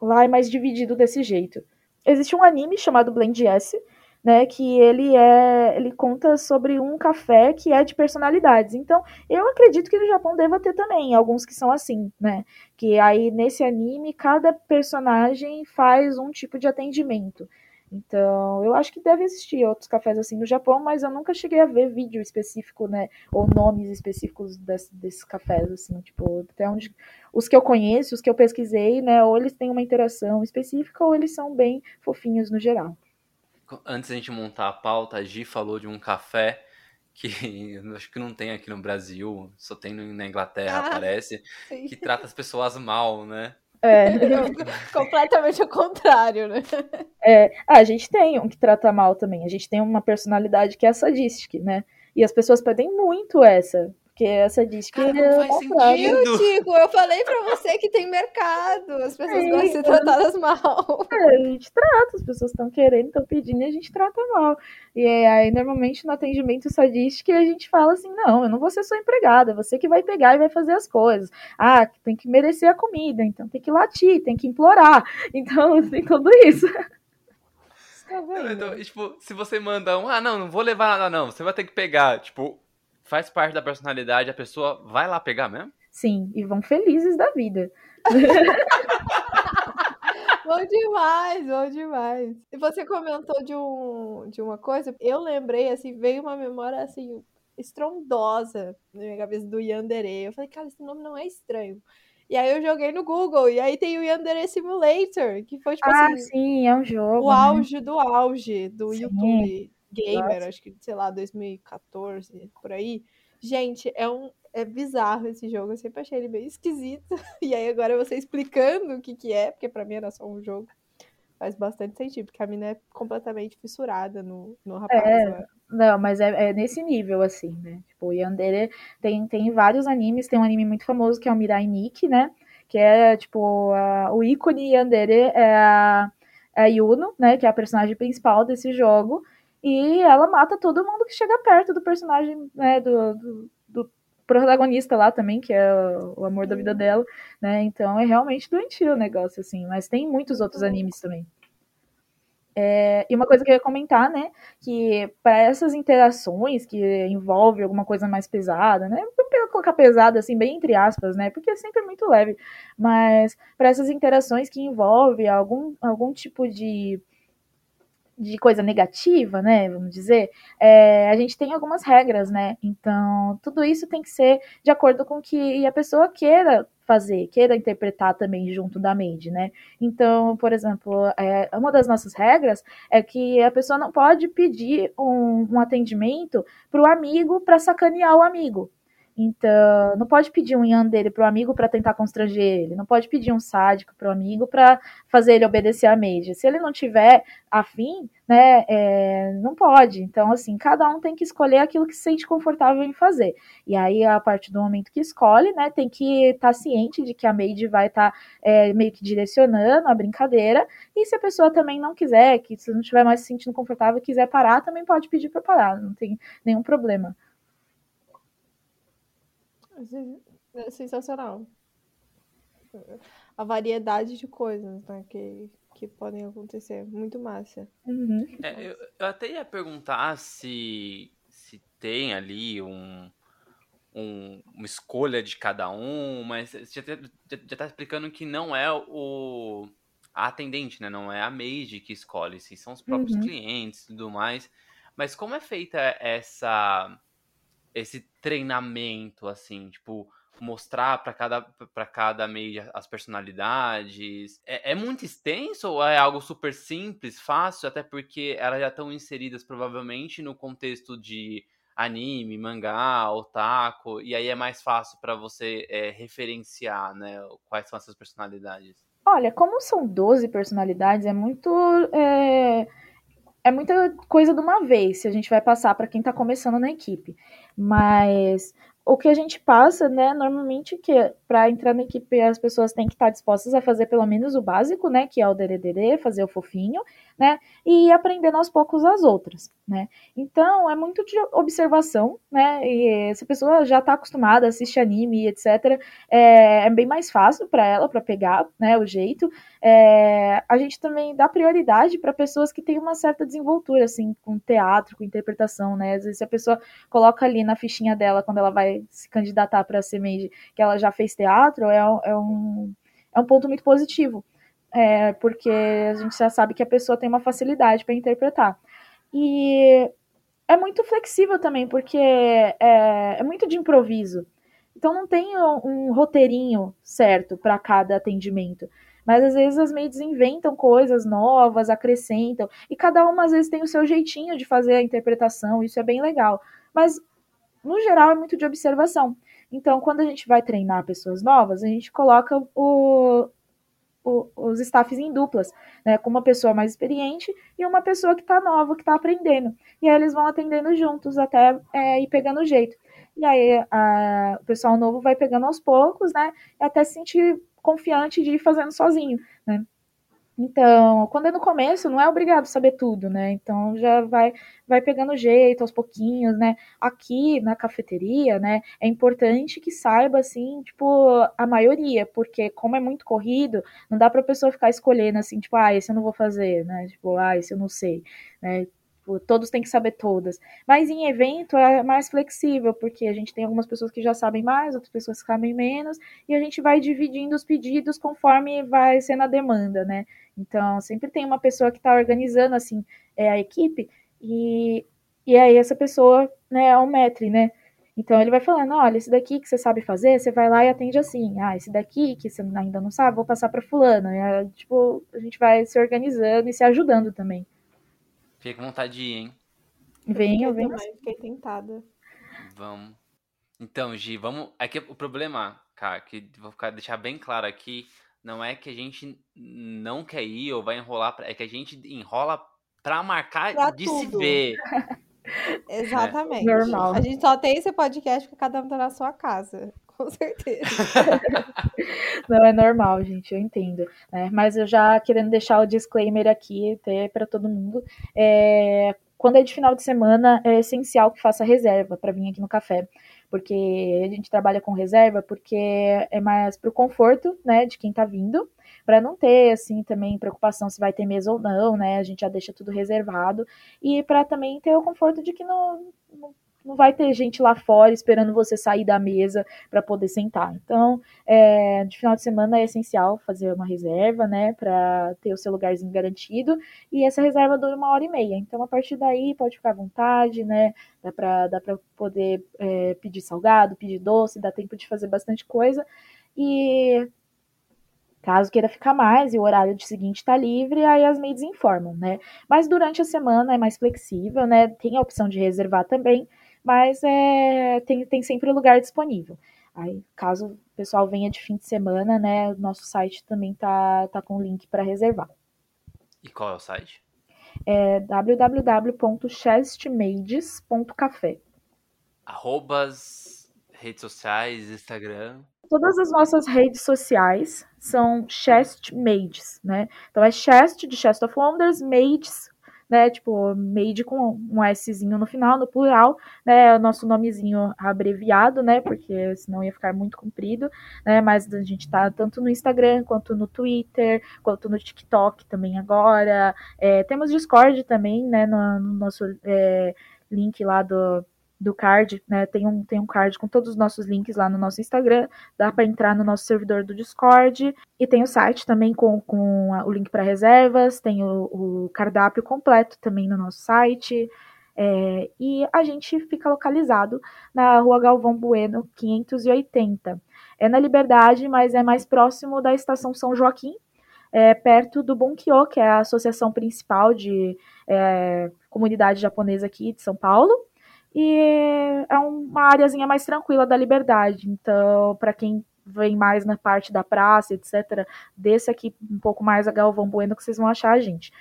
Lá é mais dividido desse jeito. Existe um anime chamado Blend S, né, que ele é, ele conta sobre um café que é de personalidades. Então, eu acredito que no Japão deva ter também alguns que são assim, né, que aí nesse anime cada personagem faz um tipo de atendimento. Então, eu acho que deve existir outros cafés assim no Japão, mas eu nunca cheguei a ver vídeo específico, né, ou nomes específicos desse, desses cafés, assim, tipo, até onde os que eu conheço, os que eu pesquisei, né, ou eles têm uma interação específica ou eles são bem fofinhos no geral antes da gente montar a pauta, a Gi falou de um café que acho que não tem aqui no Brasil, só tem na Inglaterra, ah, parece, sim. que trata as pessoas mal, né? É, completamente ao contrário, né? É, ah, a gente tem um que trata mal também. A gente tem uma personalidade que é a sadistic, né? E as pessoas pedem muito essa. Porque essa diz que Cara, não faz é sentido. Eu digo, eu falei pra você que tem mercado. As pessoas gostam de ser tratadas mal. É, a gente trata, as pessoas estão querendo, estão pedindo e a gente trata mal. E aí, normalmente, no atendimento sadístico, a gente fala assim: não, eu não vou ser sua empregada, você que vai pegar e vai fazer as coisas. Ah, tem que merecer a comida, então tem que latir, tem que implorar. Então, tem tudo isso. Tá? Então, tipo, se você manda um, ah, não, não vou levar nada, não, você vai ter que pegar, tipo, faz parte da personalidade, a pessoa vai lá pegar mesmo? Sim, e vão felizes da vida. Bom demais, bom demais. E você comentou de, um, de uma coisa, eu lembrei, assim, veio uma memória, assim, estrondosa na minha cabeça do Yandere. Eu falei, cara, esse nome não é estranho. E aí eu joguei no Google, e aí tem o Yandere Simulator, que foi, tipo Ah, assim, sim, é um jogo. o né? auge do auge do Sim. YouTube Gamer, Nossa. acho que, sei lá, 2014, por aí. Gente, é um é bizarro esse jogo, eu sempre achei ele meio esquisito. E aí agora você explicando o que que é, porque pra mim era só um jogo, faz bastante sentido, porque a mina é completamente fissurada no, no rapaz. É. né? Não, mas é, é nesse nível, assim, né? Tipo, o Yandere tem, tem vários animes, tem um anime muito famoso que é o Mirai Nikki, né? Que é, tipo, a- o ícone Yandere é a, é a Yuno, né? Que é a personagem principal desse jogo. E ela mata todo mundo que chega perto do personagem, né? Do, do, do protagonista lá também, que é o, amor da vida dela, né? Então é realmente doentio o negócio, assim. Mas tem muitos outros animes também. É, e uma coisa que eu ia comentar, né? que para essas interações que envolve alguma coisa mais pesada, né? Vou colocar pesada assim bem entre aspas, né? Porque é sempre muito leve, mas para essas interações que envolve algum algum tipo de de coisa negativa, né? Vamos dizer, é, a gente tem algumas regras, né? Então tudo isso tem que ser de acordo com o que a pessoa queira fazer, queira interpretar também junto da Made, né? Então, por exemplo, é, uma das nossas regras é que a pessoa não pode pedir um, um atendimento para o amigo para sacanear o amigo. Então, não pode pedir um yandere para o amigo para tentar constranger ele, não pode pedir um sádico para o amigo para fazer ele obedecer a Mage. Se ele não tiver afim, né, é, não pode. Então, assim, cada um tem que escolher aquilo que se sente confortável em fazer. E aí, a partir do momento que escolhe, né, tem que estar tá ciente de que a Mage vai estar tá, é, meio que direcionando a brincadeira. E se a pessoa também não quiser, que se não estiver mais se sentindo confortável quiser parar, também pode pedir para parar, não tem nenhum problema. É sensacional. A variedade de coisas né, que, que podem acontecer. Muito massa. Uhum. É, eu, eu até ia perguntar se, se tem ali um, um- uma escolha de cada um, mas você já, já, já tá explicando que não é o a atendente, né? Não é a maid que escolhe, sim, são os próprios Uhum. clientes e tudo mais. Mas como é feita essa esse treinamento, assim, tipo, mostrar para cada para cada maid as personalidades? É, é muito extenso ou é algo super simples, fácil, até porque elas já estão inseridas provavelmente no contexto de anime, mangá, otaku, e aí é mais fácil para você é, referenciar, né, quais são essas personalidades. Olha, como são 12 personalidades, é muito. É, é muita coisa de uma vez, se a gente vai passar para quem está começando na equipe. Mas o que a gente passa, né, normalmente que para entrar na equipe as pessoas têm que estar dispostas a fazer pelo menos o básico, né, que é o derederê, fazer o fofinho, né, e aprendendo aos poucos as outras, né. Então é muito de observação, né, e se a pessoa já está acostumada a assistir anime, etc, é, é bem mais fácil para ela, para pegar, né, o jeito. É, a gente também dá prioridade para pessoas que têm uma certa desenvoltura, assim, com teatro, com interpretação, né? Às vezes se a pessoa coloca ali na fichinha dela, quando ela vai se candidatar para ser maid, que ela já fez teatro, é, é um, é um ponto muito positivo. É, porque a gente já sabe que a pessoa tem uma facilidade para interpretar. E é muito flexível também, porque é, é muito de improviso. Então não tem um, um roteirinho certo para cada atendimento. Mas às vezes as maids inventam coisas novas, acrescentam, e cada uma às vezes tem o seu jeitinho de fazer a interpretação, isso é bem legal. Mas no geral é muito de observação. Então, quando a gente vai treinar pessoas novas, a gente coloca o, o- os staffs em duplas, né? Com uma pessoa mais experiente e uma pessoa que está nova, que está aprendendo. E aí eles vão atendendo juntos até é, ir pegando o jeito. e aí a, o pessoal novo vai pegando aos poucos, né? Até se sentir confiante de ir fazendo sozinho, né? Então, quando é no começo, não é obrigado a saber tudo, né? Então já vai vai pegando jeito aos pouquinhos, né? Aqui na cafeteria, né, é importante que saiba assim, tipo, a maioria, porque como é muito corrido, não dá para pessoa ficar escolhendo assim, tipo, ah, esse eu não vou fazer, né? Tipo, ah, esse eu não sei, né? Tipo, todos têm que saber todas. Mas em evento é mais flexível, porque a gente tem algumas pessoas que já sabem mais, outras pessoas que sabem menos, e a gente vai dividindo os pedidos conforme vai sendo a demanda, né? Então, sempre tem uma pessoa que está organizando, assim, é, a equipe, e, e aí essa pessoa, né, é o metre, né? Então ele vai falando, olha, esse daqui que você sabe fazer, você vai lá e atende assim. Ah, esse daqui que você ainda não sabe, vou passar para fulano. E, é, tipo, a gente vai se organizando e se ajudando também. Fiquei com vontade de ir, hein? Venha, eu venho. Também, fiquei tentada. Vamos. Então, Gi, vamos. Aqui o problema, cara, que vou ficar, deixar bem claro aqui, não é que a gente não quer ir ou vai enrolar, pra, é que a gente enrola pra marcar Pra de se tudo. ver. Exatamente. Normal. A gente só tem esse podcast porque cada um tá na sua casa. Com certeza. Não, é normal, gente, eu entendo. Né? Mas eu já querendo deixar o disclaimer aqui, até para todo mundo. É, quando é de final de semana, é essencial que faça reserva para vir aqui no café. Porque a gente trabalha com reserva, porque é mais pro conforto, né, de quem tá vindo, para não ter, assim, também preocupação se vai ter mesa ou não, né, a gente já deixa tudo reservado, e para também ter o conforto de que não, não não vai ter gente lá fora esperando você sair da mesa para poder sentar. Então, é, de final de semana é essencial fazer uma reserva, né, para ter o seu lugarzinho garantido. E essa reserva dura uma hora e meia. Então, a partir daí, pode ficar à vontade, né? Dá para dá pra poder é, pedir salgado, pedir doce, dá tempo de fazer bastante coisa. E Caso queira ficar mais e o horário de seguinte está livre, aí as maids informam, né? Mas durante a semana é mais flexível, né? Tem a opção de reservar também, mas é, tem, tem sempre lugar disponível. Aí, caso o pessoal venha de fim de semana, né, nosso site também tá, tá com link para reservar. E qual é o site? É www.chestmades.café. Arrobas, redes sociais, Instagram. Todas as nossas redes sociais são Chest Mades, né? Então é Chest de Chest of Wonders, Mades né? Tipo, made com um Szinho no final, no plural, né? O nosso nomezinho abreviado, né? Porque senão ia ficar muito comprido, né? Mas a gente tá tanto no Instagram, quanto no Twitter, quanto no TikTok também agora. É, temos Discord também, né? No, no nosso é, link lá do do card, né? Tem um, tem um card com todos os nossos links lá no nosso Instagram. Dá para entrar no nosso servidor do Discord. E tem o site também com, com a, o link para reservas. Tem o, o, cardápio completo também no nosso site. É, e a gente fica localizado na rua Galvão Bueno, 580. É na Liberdade, mas é mais próximo da estação São Joaquim, é, perto do Bunkyo, que é a associação principal de é, comunidade japonesa aqui de São Paulo e é uma áreazinha mais tranquila da liberdade. Então, para quem vem mais na parte da praça, etc., desce aqui um pouco mais a Galvão Bueno que vocês vão achar a gente.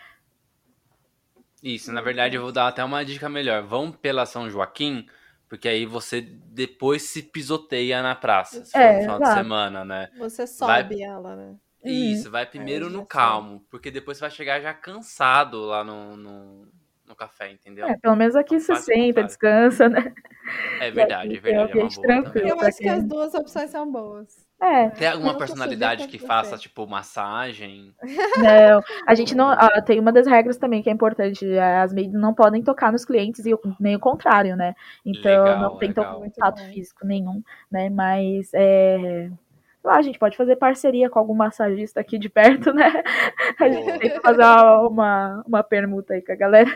Isso, na verdade eu vou dar até uma dica melhor. Vão pela São Joaquim, porque aí você depois se pisoteia na praça, se for É, no final de exato. semana, né? Você sobe ela, né? Isso, vai primeiro no calmo, porque depois você vai chegar já cansado lá no, no, no café, entendeu? É, pelo menos aqui você Faz o senta, descansa, né? É verdade, é tem verdade, é uma boa tranquilo. Eu acho que as duas opções são boas. É, Tem alguma personalidade que faça, tipo, massagem? não. A gente não. ah, tem uma das regras também que é importante. As maids não podem tocar nos clientes e nem o contrário, né? Então Legal, não tem contato físico nenhum, né? Mas é. Lá, a gente pode fazer parceria com algum massagista aqui de perto, né? A gente tem que fazer uma, uma permuta aí com a galera.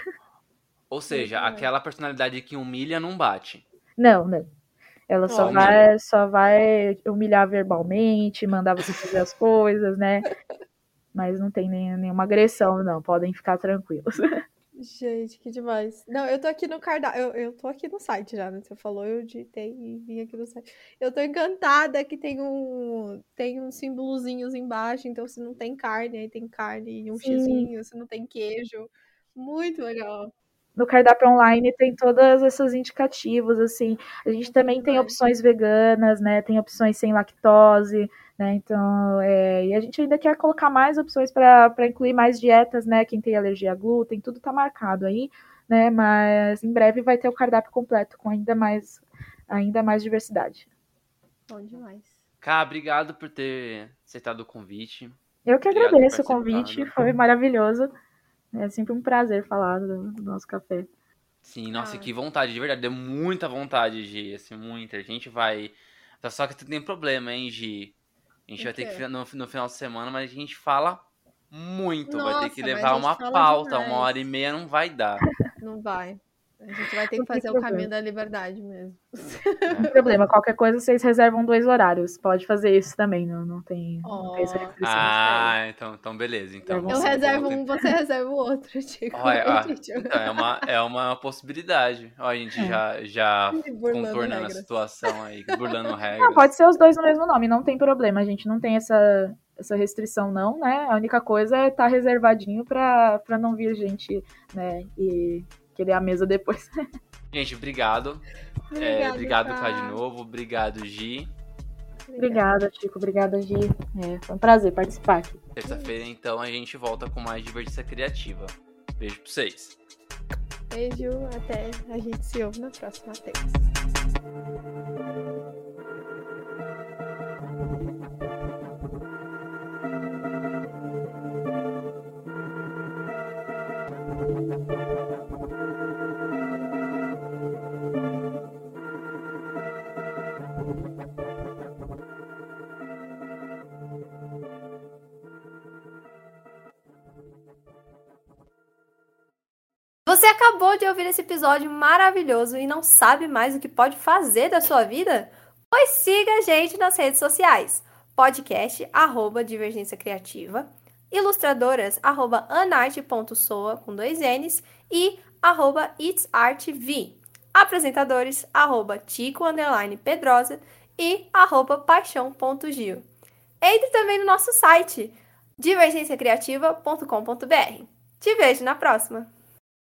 Ou seja, aquela personalidade que humilha não bate. Não, não. Ela só vai, só vai humilhar verbalmente, mandar você fazer as coisas, né? Mas não tem nem, nenhuma agressão, não. Podem ficar tranquilos. Gente, que demais. Não, eu tô aqui no cardápio. Eu, eu tô aqui no site já, né? Você falou, eu digitei e vim aqui no site. Eu tô encantada que tem um tem uns símbolozinhos embaixo, então se não tem carne, aí tem carne e um Sim. xizinho, se não tem queijo. Muito legal. No cardápio online tem todas essas indicativos, assim. A gente também tem opções veganas, né? Tem opções sem lactose, né? Então, é, e a gente ainda quer colocar mais opções para incluir mais dietas, né? Quem tem alergia a glúten, tudo tá marcado aí, né? Mas em breve vai ter o cardápio completo com ainda mais, ainda mais diversidade. Bom demais. Cá, obrigado por ter aceitado o convite. Eu que agradeço o convite, foi maravilhoso. É sempre um prazer falar do, do nosso café. Sim, nossa, ah. que vontade, de verdade. Deu muita vontade, Gi, assim, muita. A gente vai. Só que tem problema, hein, Gi? A gente vai ter que no, no final de semana, mas a gente fala muito. Nossa, vai ter que levar uma pauta, demais. uma hora e meia não vai dar. Não vai. A gente vai ter que fazer o caminho da liberdade mesmo. Não tem problema, qualquer coisa vocês reservam dois horários. Pode fazer isso também, não, não tem, oh. não tem Ah, então, então beleza. Então, eu reservo um, você reserva o outro, Tico. Olha, então, é, uma, é uma possibilidade. Ó, a gente já, já contornando regras. a situação aí, burlando regras. Não, pode ser os dois no mesmo nome, não tem problema. A gente não tem essa, essa restrição, não, né? A única coisa é estar tá reservadinho para não vir gente, né? E querer a mesa depois. Gente, obrigado. Obrigado, é, obrigado Cá, de novo. Obrigado, Gi. Obrigada, Chico. Obrigada, Gi. É, foi um prazer participar aqui. Terça-feira, então, a gente volta com mais Divertência Criativa. Beijo pra vocês. Beijo, até a gente se ouve na próxima terça. Você acabou de ouvir esse episódio maravilhoso e não sabe mais o que pode fazer da sua vida? Pois siga a gente nas redes sociais. Podcast, arroba Divergência Criativa, ilustradoras, arroba anarte.soa, com dois N's, e arroba itsartv. Apresentadores, arroba Tico, underline Pedrosa, e arroba paixão.gil. Entre também no nosso site, divergenciacriativa.com.br. Te vejo na próxima!